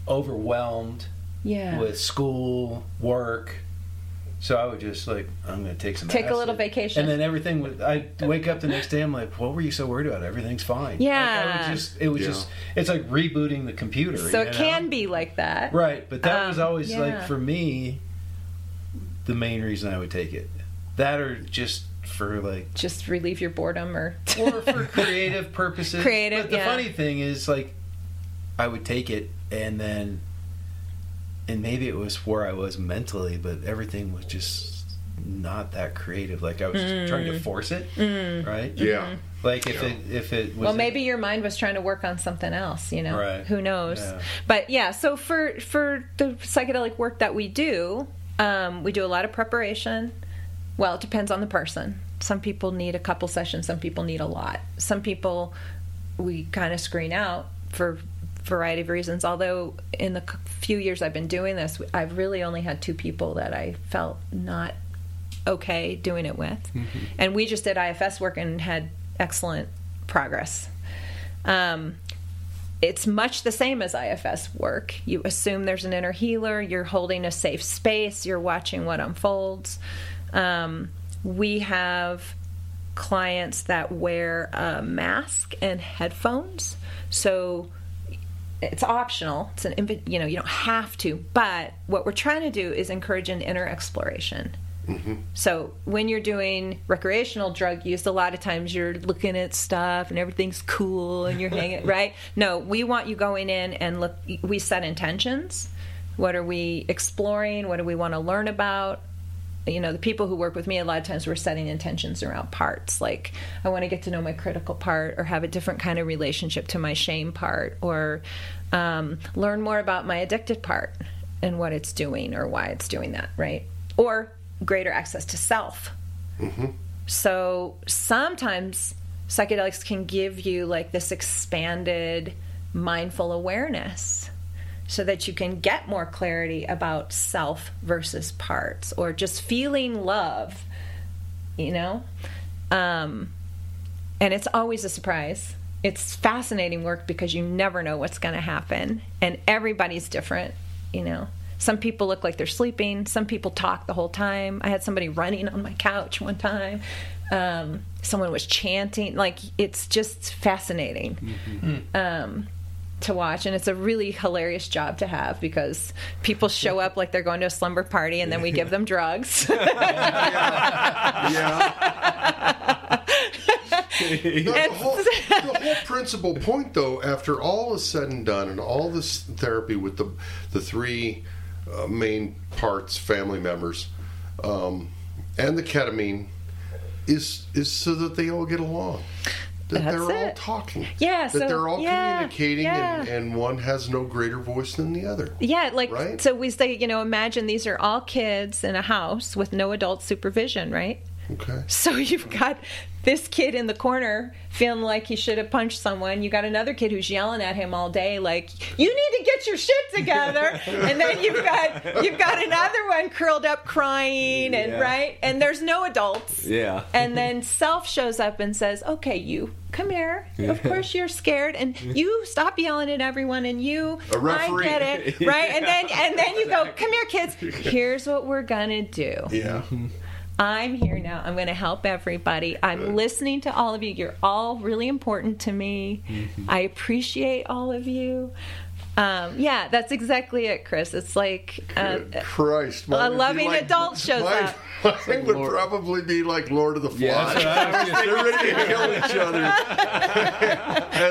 overwhelmed yeah with school, work. So I would just like I'm going to take some Take a little vacation. and then everything would. I wake up the next day. I'm like, what were you so worried about? Everything's fine. Like, I Yeah. would just it was Yeah. just it's like rebooting the computer. so you it know? can be like that Right, but that was Um, always yeah. like for me the main reason I would take it. That or just for like just relieve your boredom or or for creative purposes. Creative, But the yeah. funny thing is like I would take it and then and maybe it was where I was mentally, but everything was just not that creative. Like I was just trying Mm. to force it. Right? Yeah. Like if Yeah. it if it was Mm-hmm. well maybe your mind was trying to work on something else you know Right. who knows Yeah. but yeah so for for the psychedelic work that we do um, we do a lot of preparation well it depends on the person some people need a couple sessions some people need a lot some people we kind of screen out for variety of reasons although in the few years i've been doing this i've really only had two people that i felt not okay doing it with. And we just did IFS work and had excellent progress. Um, it's much the same as IFS work. You assume there's an inner healer, you're holding a safe space, you're watching what unfolds. Um, we have clients that wear a mask and headphones. So it's optional. It's an you know, you don't have to, but what we're trying to do is encourage an inner exploration. Mm-hmm. So when you're doing recreational drug use, a lot of times you're looking at stuff and everything's cool and you're hanging right. No, we want you going in and look. We set intentions. What are we exploring? What do we want to learn about? You know the people who work with me a lot of times we're setting intentions around parts. Like i want to get to know my critical part or have a different kind of relationship to my shame part or um, learn more about my addicted part and what it's doing or why it's doing that right? Or greater access to self. So sometimes psychedelics can give you like this expanded mindful awareness so that you can get more clarity about self versus parts or just feeling love, you know? Um, and it's always a surprise. It's fascinating work because you never know what's going to happen, and everybody's different, you know? Some people look like they're sleeping. Some people talk the whole time. I had somebody running on my couch one time. Um, someone was chanting. Like, it's just fascinating um, to watch. And it's a really hilarious job to have because people show up like they're going to a slumber party and then we give them drugs. Yeah. the, the whole, the whole principal point, though, after all is said and done, and all this therapy with the the three uh, main parts, family members, um, and the ketamine, is is so that they all get along. That That's they're all talking. Yeah, That so- they're all yeah, communicating, And, and one has no greater voice than the other. Yeah, like Right? so we say, you know, imagine these are all kids in a house with no adult supervision, right? Okay. So you've got this kid in the corner feeling like he should have punched someone. You got another kid who's yelling at him all day, like "You need to get your shit together." and then you've got you've got another one curled up crying, and Yeah. right, and there's no adults. Yeah. And then self shows up and says, "Okay, you come here. Of course you're scared, and you stop yelling at everyone, and you, I get it, right? And then and then you go, come here, kids. Here's what we're gonna do. Yeah. Mm-hmm. I'm here now. I'm going to help everybody. I'm listening to all of you. You're all really important to me. Mm-hmm. I appreciate all of you. Um, yeah, that's exactly it, Chris. It's like uh, Christ, mine a loving like- adult shows mine, up. Mine would Lord. probably be like Lord of the Flies. Yeah, that's what I was gonna They're ready to kill each other.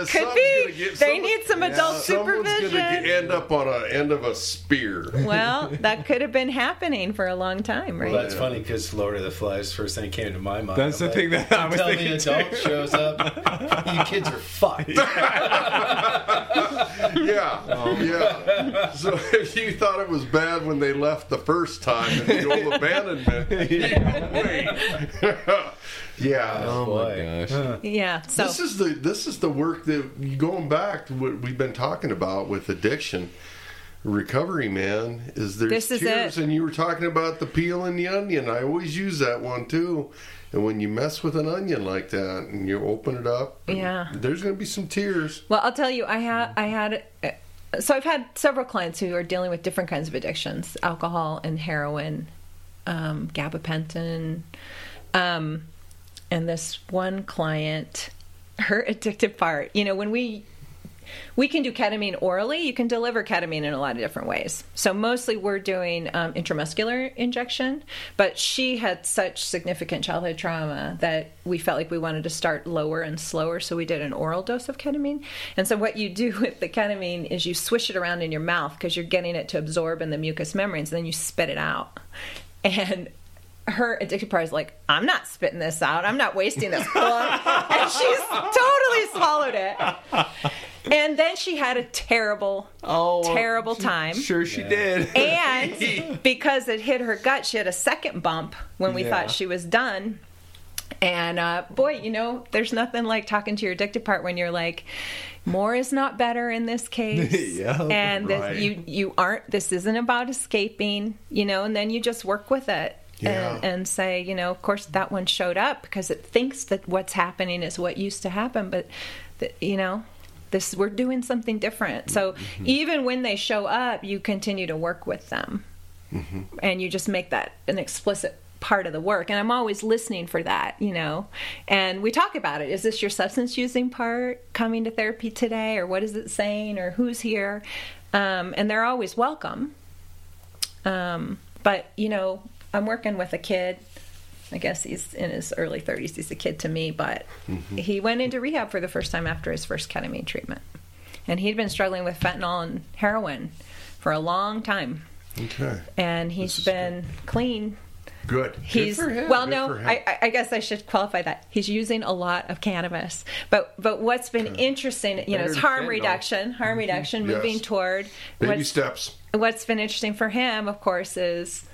Could be. get- they someone- need some adult Someone's supervision. going to end up on a end of a spear. well, that could have been happening for a long time, right? Well, that's funny because Lord of the Flies first thing came to my mind. That's the I'm thing like, that I was until thinking the too. adult shows up, you kids are fucked. Yeah, Oh. yeah. So if you thought it was bad when they left the first time in the old abandonment, wait. yeah. Oh my gosh. yeah. So This is the this is the work that going back to what we've been talking about with addiction recovery man is there's This is tears it. and you were talking about the peel and the onion i always use that one too and when you mess with an onion like that and you open it up Yeah. there's going to be some tears Well, I'll tell you, I had I had so I've had several clients who are dealing with different kinds of addictions: alcohol and heroin, um, gabapentin, um, and this one client, her addictive part. You know, when we we can do ketamine orally. You can deliver ketamine in a lot of different ways. So mostly we're doing um, intramuscular injection, but she had such significant childhood trauma that we felt like we wanted to start lower and slower. So we did an oral dose of ketamine. And so what you do with the ketamine is you swish it around in your mouth because you're getting it to absorb in the mucous membranes, and then you spit it out. And her addicted part is like, I'm not spitting this out. I'm not wasting this and she's totally swallowed it. And then she had a terrible, Oh, terrible time. Sure, she did. And because it hit her gut, she had a second bump when we Yeah. thought she was done. And uh, boy, you know, there's nothing like talking to your addicted part when you're like, more is not better in this case. Yeah, and that right. you you aren't. This isn't about escaping, you know. And then you just work with it. Yeah. And, and say, you know, of course that one showed up because it thinks that what's happening is what used to happen, but, th- you know, this we're doing something different. So Mm-hmm. even when they show up, you continue to work with them, Mm-hmm. and you just make that an explicit part of the work. And I'm always listening for that, you know. And we talk about it. Is this your substance using part coming to therapy today, or what is it saying, or who's here? Um, and they're always welcome. Um, but you know, I'm working with a kid. I guess he's in his early 30s. He's a kid to me, but mm-hmm. he went into rehab for the first time after his first ketamine treatment, and he'd been struggling with fentanyl and heroin for a long time. okay And he's been clean Good. He's for him. well, Good no. I, I- guess I should qualify that he's using a lot of cannabis. But but what's been interesting, you know, it's harm reduction, harm mm-hmm. reduction, Yes. moving toward Baby what's, steps. what's been interesting for him, of course, is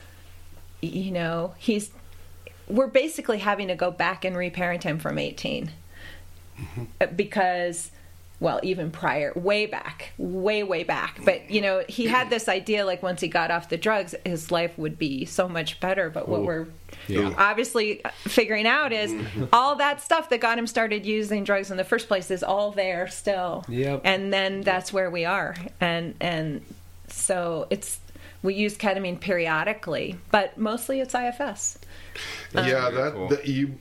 you know he's we're basically having to go back and reparent him from 18 mm-hmm. Uh, because well even prior way back way way back. But you know he had this idea like once he got off the drugs his life would be so much better. But what we're Yeah. obviously uh, figuring out is mm-hmm. all that stuff that got him started using drugs in the first place is all there still. Yep. and then that's where we are. And and so it's we use ketamine periodically but mostly it's ifs yeah, Very that, cool. that you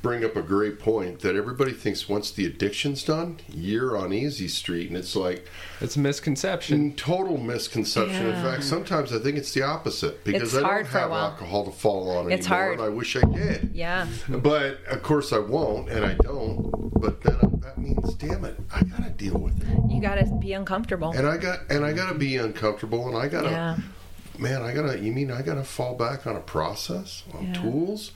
bring up a great point that everybody thinks once the addiction's done, you're on easy street, and it's like It's a misconception. in total misconception. In fact, sometimes I think it's the opposite because It's I don't hard for a have alcohol to fall on It's anymore, hard. and I wish I did. yeah But of course I won't, and I don't. But then that means, damn it, I gotta deal with it, you gotta be uncomfortable and I got and I gotta be uncomfortable, and I gotta, yeah man, I gotta. You mean I gotta fall back on a process, on Yeah. tools?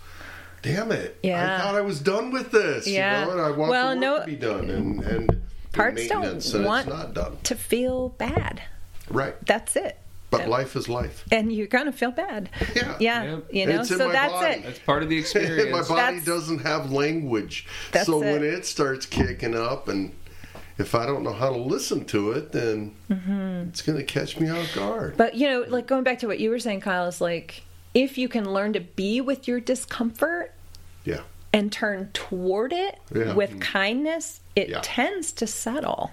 Damn it! Yeah. I thought I was done with this. Yeah. You know, and I want Well, the work no- to be done, and and mm-hmm. Parts don't maintenance, want- it's not done. to feel bad Right, that's it but life is life. and you're gonna feel bad Yeah. yeah Yep. you know It's in so my that's body. it That's part of the experience. my body That's- doesn't have language. That's so when it. it starts kicking up and if I don't know how to listen to it, then Mm-hmm. it's going to catch me off guard. But you know, like going back to what you were saying, Kyle, is like if you can learn to be with your discomfort Yeah. and turn toward it Yeah. with kindness, it Yeah. tends to settle.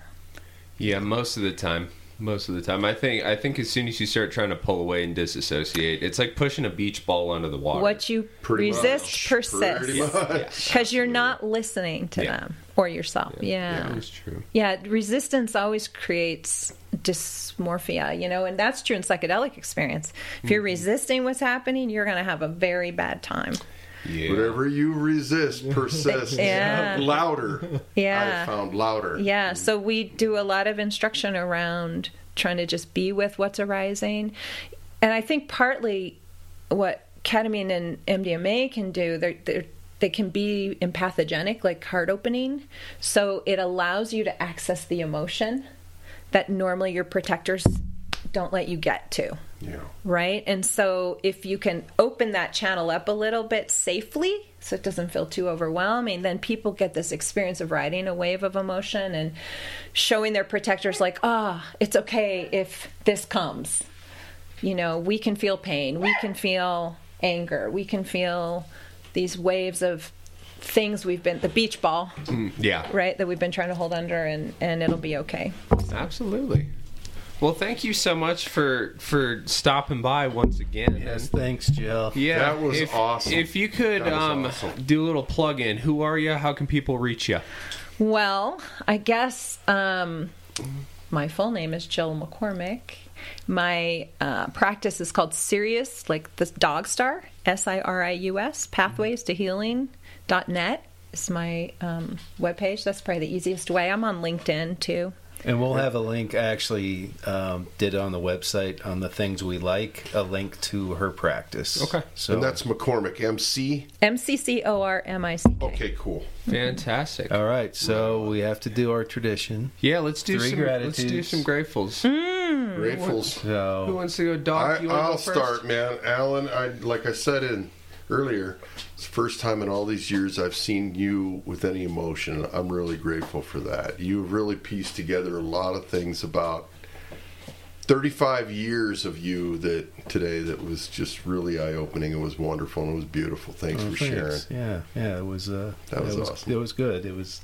Yeah, most of the time. Most of the time, I think. I think as soon as you start trying to pull away and disassociate, it's like pushing a beach ball under the water. What you Pretty resist much. persists Pretty much. because you're not listening to Yeah. them or yourself. Yeah. That is true. Yeah, resistance always creates dysmorphia, you know, and that's true in psychedelic experience. If you're mm-hmm. resisting what's happening, you're going to have a very bad time. Yeah. Whatever you resist persists Yeah. louder. Yeah. I found louder. Yeah, so we do a lot of instruction around trying to just be with what's arising. And I think partly what ketamine and MDMA can do, they're, they're, they can be empathogenic, like heart opening. So it allows you to access the emotion that normally your protectors don't let you get to Yeah. right? And so if you can open that channel up a little bit safely so it doesn't feel too overwhelming, then people get this experience of riding a wave of emotion and showing their protectors like, "Ah, it's okay if this comes." You know, we can feel pain, we can feel anger, we can feel these waves of things we've been the beach ball, Yeah. right? That we've been trying to hold under and and it'll be okay. Absolutely. Well, thank you so much for for stopping by once again. Yes, thanks, Jill. Yeah, That was if, awesome. If you could um, awesome. do a little plug in, who are you? How can people reach you? Well, I guess um, my full name is Jill McCormick. My uh, practice is called Sirius, like the dog star, S I R I U S, pathways to healing.net is my um, webpage. That's probably the easiest way. I'm on LinkedIn too. And we'll have a link. I actually um, did on the website on the things we like. A link to her practice. Okay. So And that's McCormick, MC. M C C O R M I C K. Okay, cool. Fantastic. all right. So we have to do our tradition. Yeah, let's do Three some. Let's do some gratefuls. Gratefuls. Who So wants to go, Doc? I, you want to I'll go first? start, man. Alan, I like I said in earlier, it's the first time in all these years I've seen you with any emotion. I'm really grateful for that. You've really pieced together a lot of things about 35 years of you that today that was just really eye opening. It was wonderful and it was beautiful. Thanks Oh, for sharing. Yeah, yeah. It was. Uh, That was was awesome. It was good. It was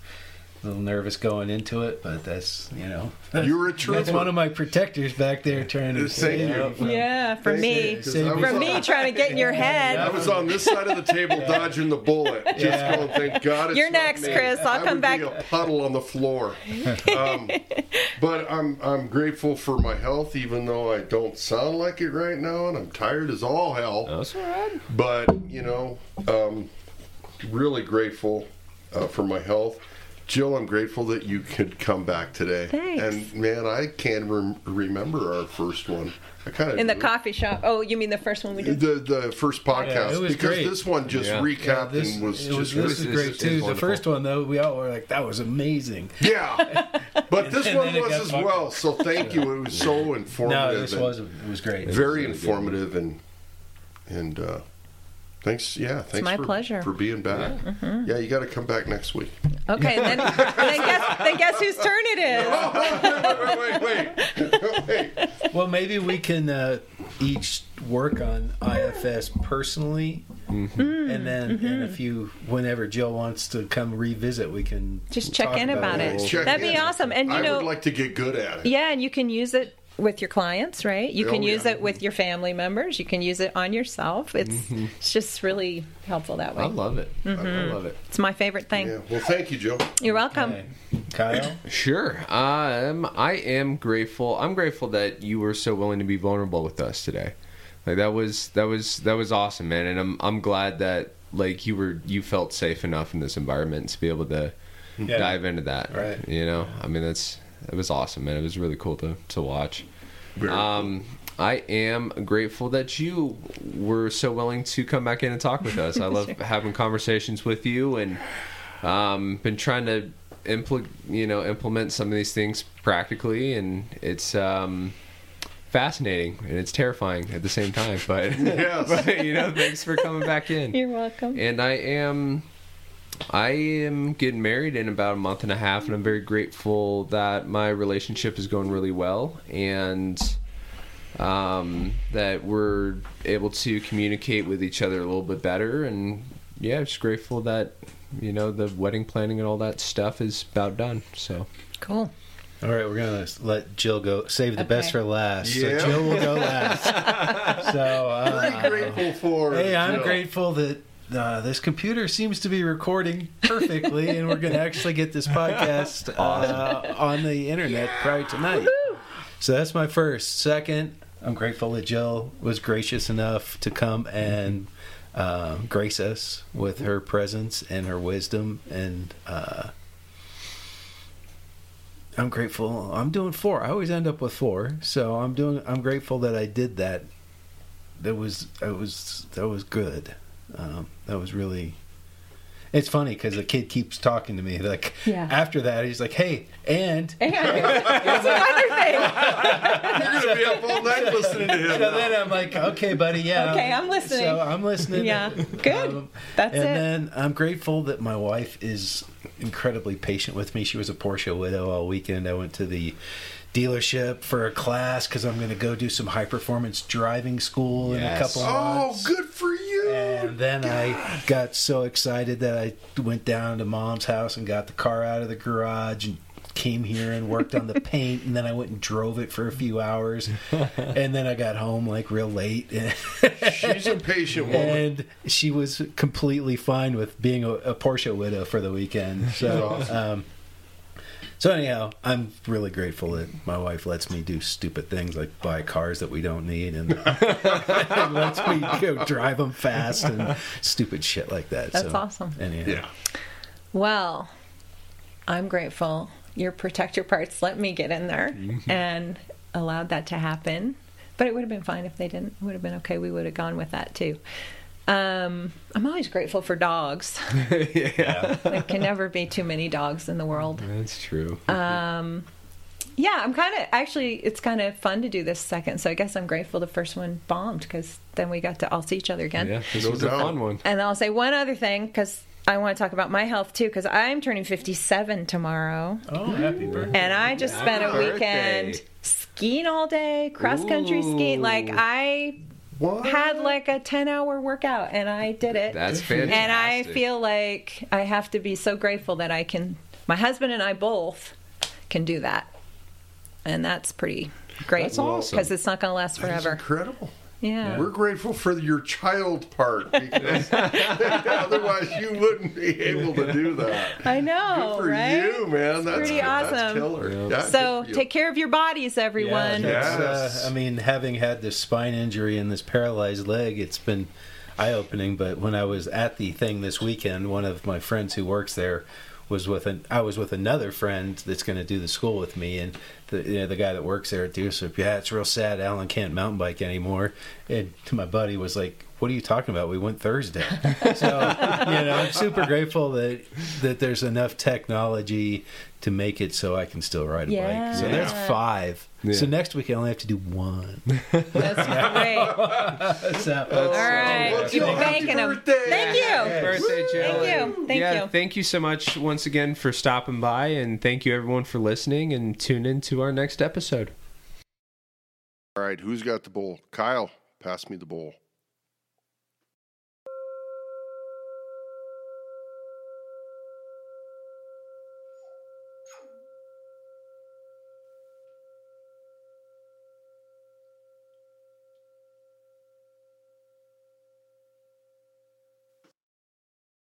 a little nervous going into it, but that's you know. You were a That's one of my protectors back there trying to Thank stay you. up from- Yeah, for me. you, 'cause Save I me For on- me trying to get in your head. I was on this side of the table dodging the bullet. Just Yeah. going, thank God it's You're not next, me. Chris. I'll I come would back. Be a puddle on the floor. Um, but I'm I'm grateful for my health, even though I don't sound like it right now, and I'm tired as all hell. That's all right. But you know, um, really grateful uh, for my health. Jill, I'm grateful that you could come back today. Thanks. And man, I can't rem- remember our first one. I kind of In the coffee shop. Oh, you mean the first one we did? the the first podcast Yeah, it was because great. this one just Yeah. recapped this, and was it just was, really- this was great it's too. The first one though, we all were like, "That was amazing." yeah. But this And one was as fucked. well. So thank you. It was so informative. No, this was it was great. very really good. informative and and uh, thanks. Yeah, thanks. my for, pleasure. for being back. Yeah, you got to come back next week. Okay, then, then guess then guess whose turn it is. wait, wait, wait, wait. Well, maybe we can uh, each work on IFS personally, Mm-hmm. and then and if you, whenever Jill wants to come revisit, we can Just check in about it. Check That'd in. be awesome. And you I know, would like to get good at it. yeah, and you can use it with your clients, right? You can Oh, use yeah. it with your family members. You can use it on yourself. It's it's just really helpful that way. I love it. I Mm-hmm. love it. It's my favorite thing. Yeah. Well, thank you, Joe. You're welcome. Okay. Kyle. Sure. Um, I am grateful. I'm grateful that you were so willing to be vulnerable with us today. Like that was that was that was awesome, man. And I'm I'm glad that like you were you felt safe enough in this environment to be able to Yeah. dive into that. Right. You know, I mean that's it was awesome, man. It was really cool to to watch. Um, I am grateful that you were so willing to come back in and talk with us. I love having conversations with you, and um, been trying to impl- you know implement some of these things practically, and it's um, fascinating and it's terrifying at the same time. But, Yes. but you know, thanks for coming back in. You're welcome. And I am I am getting married in about a month and a half and I'm very grateful that my relationship is going really well and um, that we're able to communicate with each other a little bit better and yeah, I'm just grateful that you know the wedding planning and all that stuff is about done. So Cool. All right, we're gonna let Jill go. Save the best for last. Yeah. So Jill will go last. so uh, Very grateful for. Hey, I'm Jill. grateful that uh, this computer seems to be recording perfectly, and we're going to actually get this podcast uh, on the internet probably tonight. So that's my first. Second, I'm grateful that Jill was gracious enough to come and uh, grace us with her presence and her wisdom, and uh, I'm grateful. I'm doing four. I always end up with four, so I'm doing. I'm grateful that I did that. That was. That was. That was good. Um, that was really. It's funny because the kid keeps talking to me. Like Yeah. after that, he's like, "Hey, and." And that's another thing. You're gonna be up all night listening to him. So then I'm like, "Okay, buddy, yeah." Okay, I'm listening. So I'm listening. Yeah, good. Um, That's and it. then I'm grateful that my wife is incredibly patient with me. She was a Porsche widow all weekend. I went to the dealership for a class because I'm going to go do some high performance driving school in a Yes. couple Oh, months. good for you. And then I got so excited that I went down to mom's house and got the car out of the garage and came here and worked on the paint and then I went and drove it for a few hours and then I got home like real late She's a patient woman. and she was completely fine with being a, a Porsche widow for the weekend. So, awesome. um, so anyhow, I'm really grateful that my wife lets me do stupid things like buy cars that we don't need and, and lets me go drive them fast and stupid shit like that. That's so, awesome. Anyhow, Yeah. Well, I'm grateful your protector parts let me get in there mm-hmm. and allowed that to happen. But it would have been fine if they didn't. It would have been okay. We would have gone with that too. Um, I'm always grateful for dogs. yeah, there can never be too many dogs in the world. that's true. Um, yeah, I'm kind of actually. It's kind of fun to do this second. So I guess I'm grateful the first one bombed because then we got to all see each other again. yeah, this was a fun one. And I'll say one other thing because I want to talk about my health too because I'm turning 57 tomorrow. Oh, happy birthday! And I just spent a Happy weekend skiing all day, cross country skiing. Like I What? had like a 10 hour workout and I did it. That's fantastic. and I feel like I have to be so grateful that I can, my husband and I both can do that. And that's pretty great. That's awesome. Because it's not going to last That is forever. incredible. Yeah. We're grateful for your child part because otherwise you wouldn't be able to do that. I know, Good for right? you, man. It's That's pretty that's awesome. killer. Yeah. Yeah, So good for you. take care of your bodies, everyone. Yeah, that's, Yes. uh, I mean, having had this spine injury and this paralyzed leg, it's been eye opening. But when I was at the thing this weekend, one of my friends who works there was with an I was with another friend that's going to do the school with me, and the you know, the guy that works there at Deucip. Yeah, it's real sad. Alan can't mountain bike anymore. And to my buddy was like, "What are you talking about? We went Thursday." so you know, I'm super grateful that that there's enough technology to make it so I can still ride a Yeah. bike. So that's five. Yeah. So next week I only have to do one. That's great. so, All right. Let's You're go. Happy banking them. birthday. Thank you. birthday, Jill. Thank you. Thank yeah, you. thank you so much once again for stopping by, and thank you everyone for listening. And tune in to our next episode. All right, who's got the bowl? Kyle, pass me the bowl.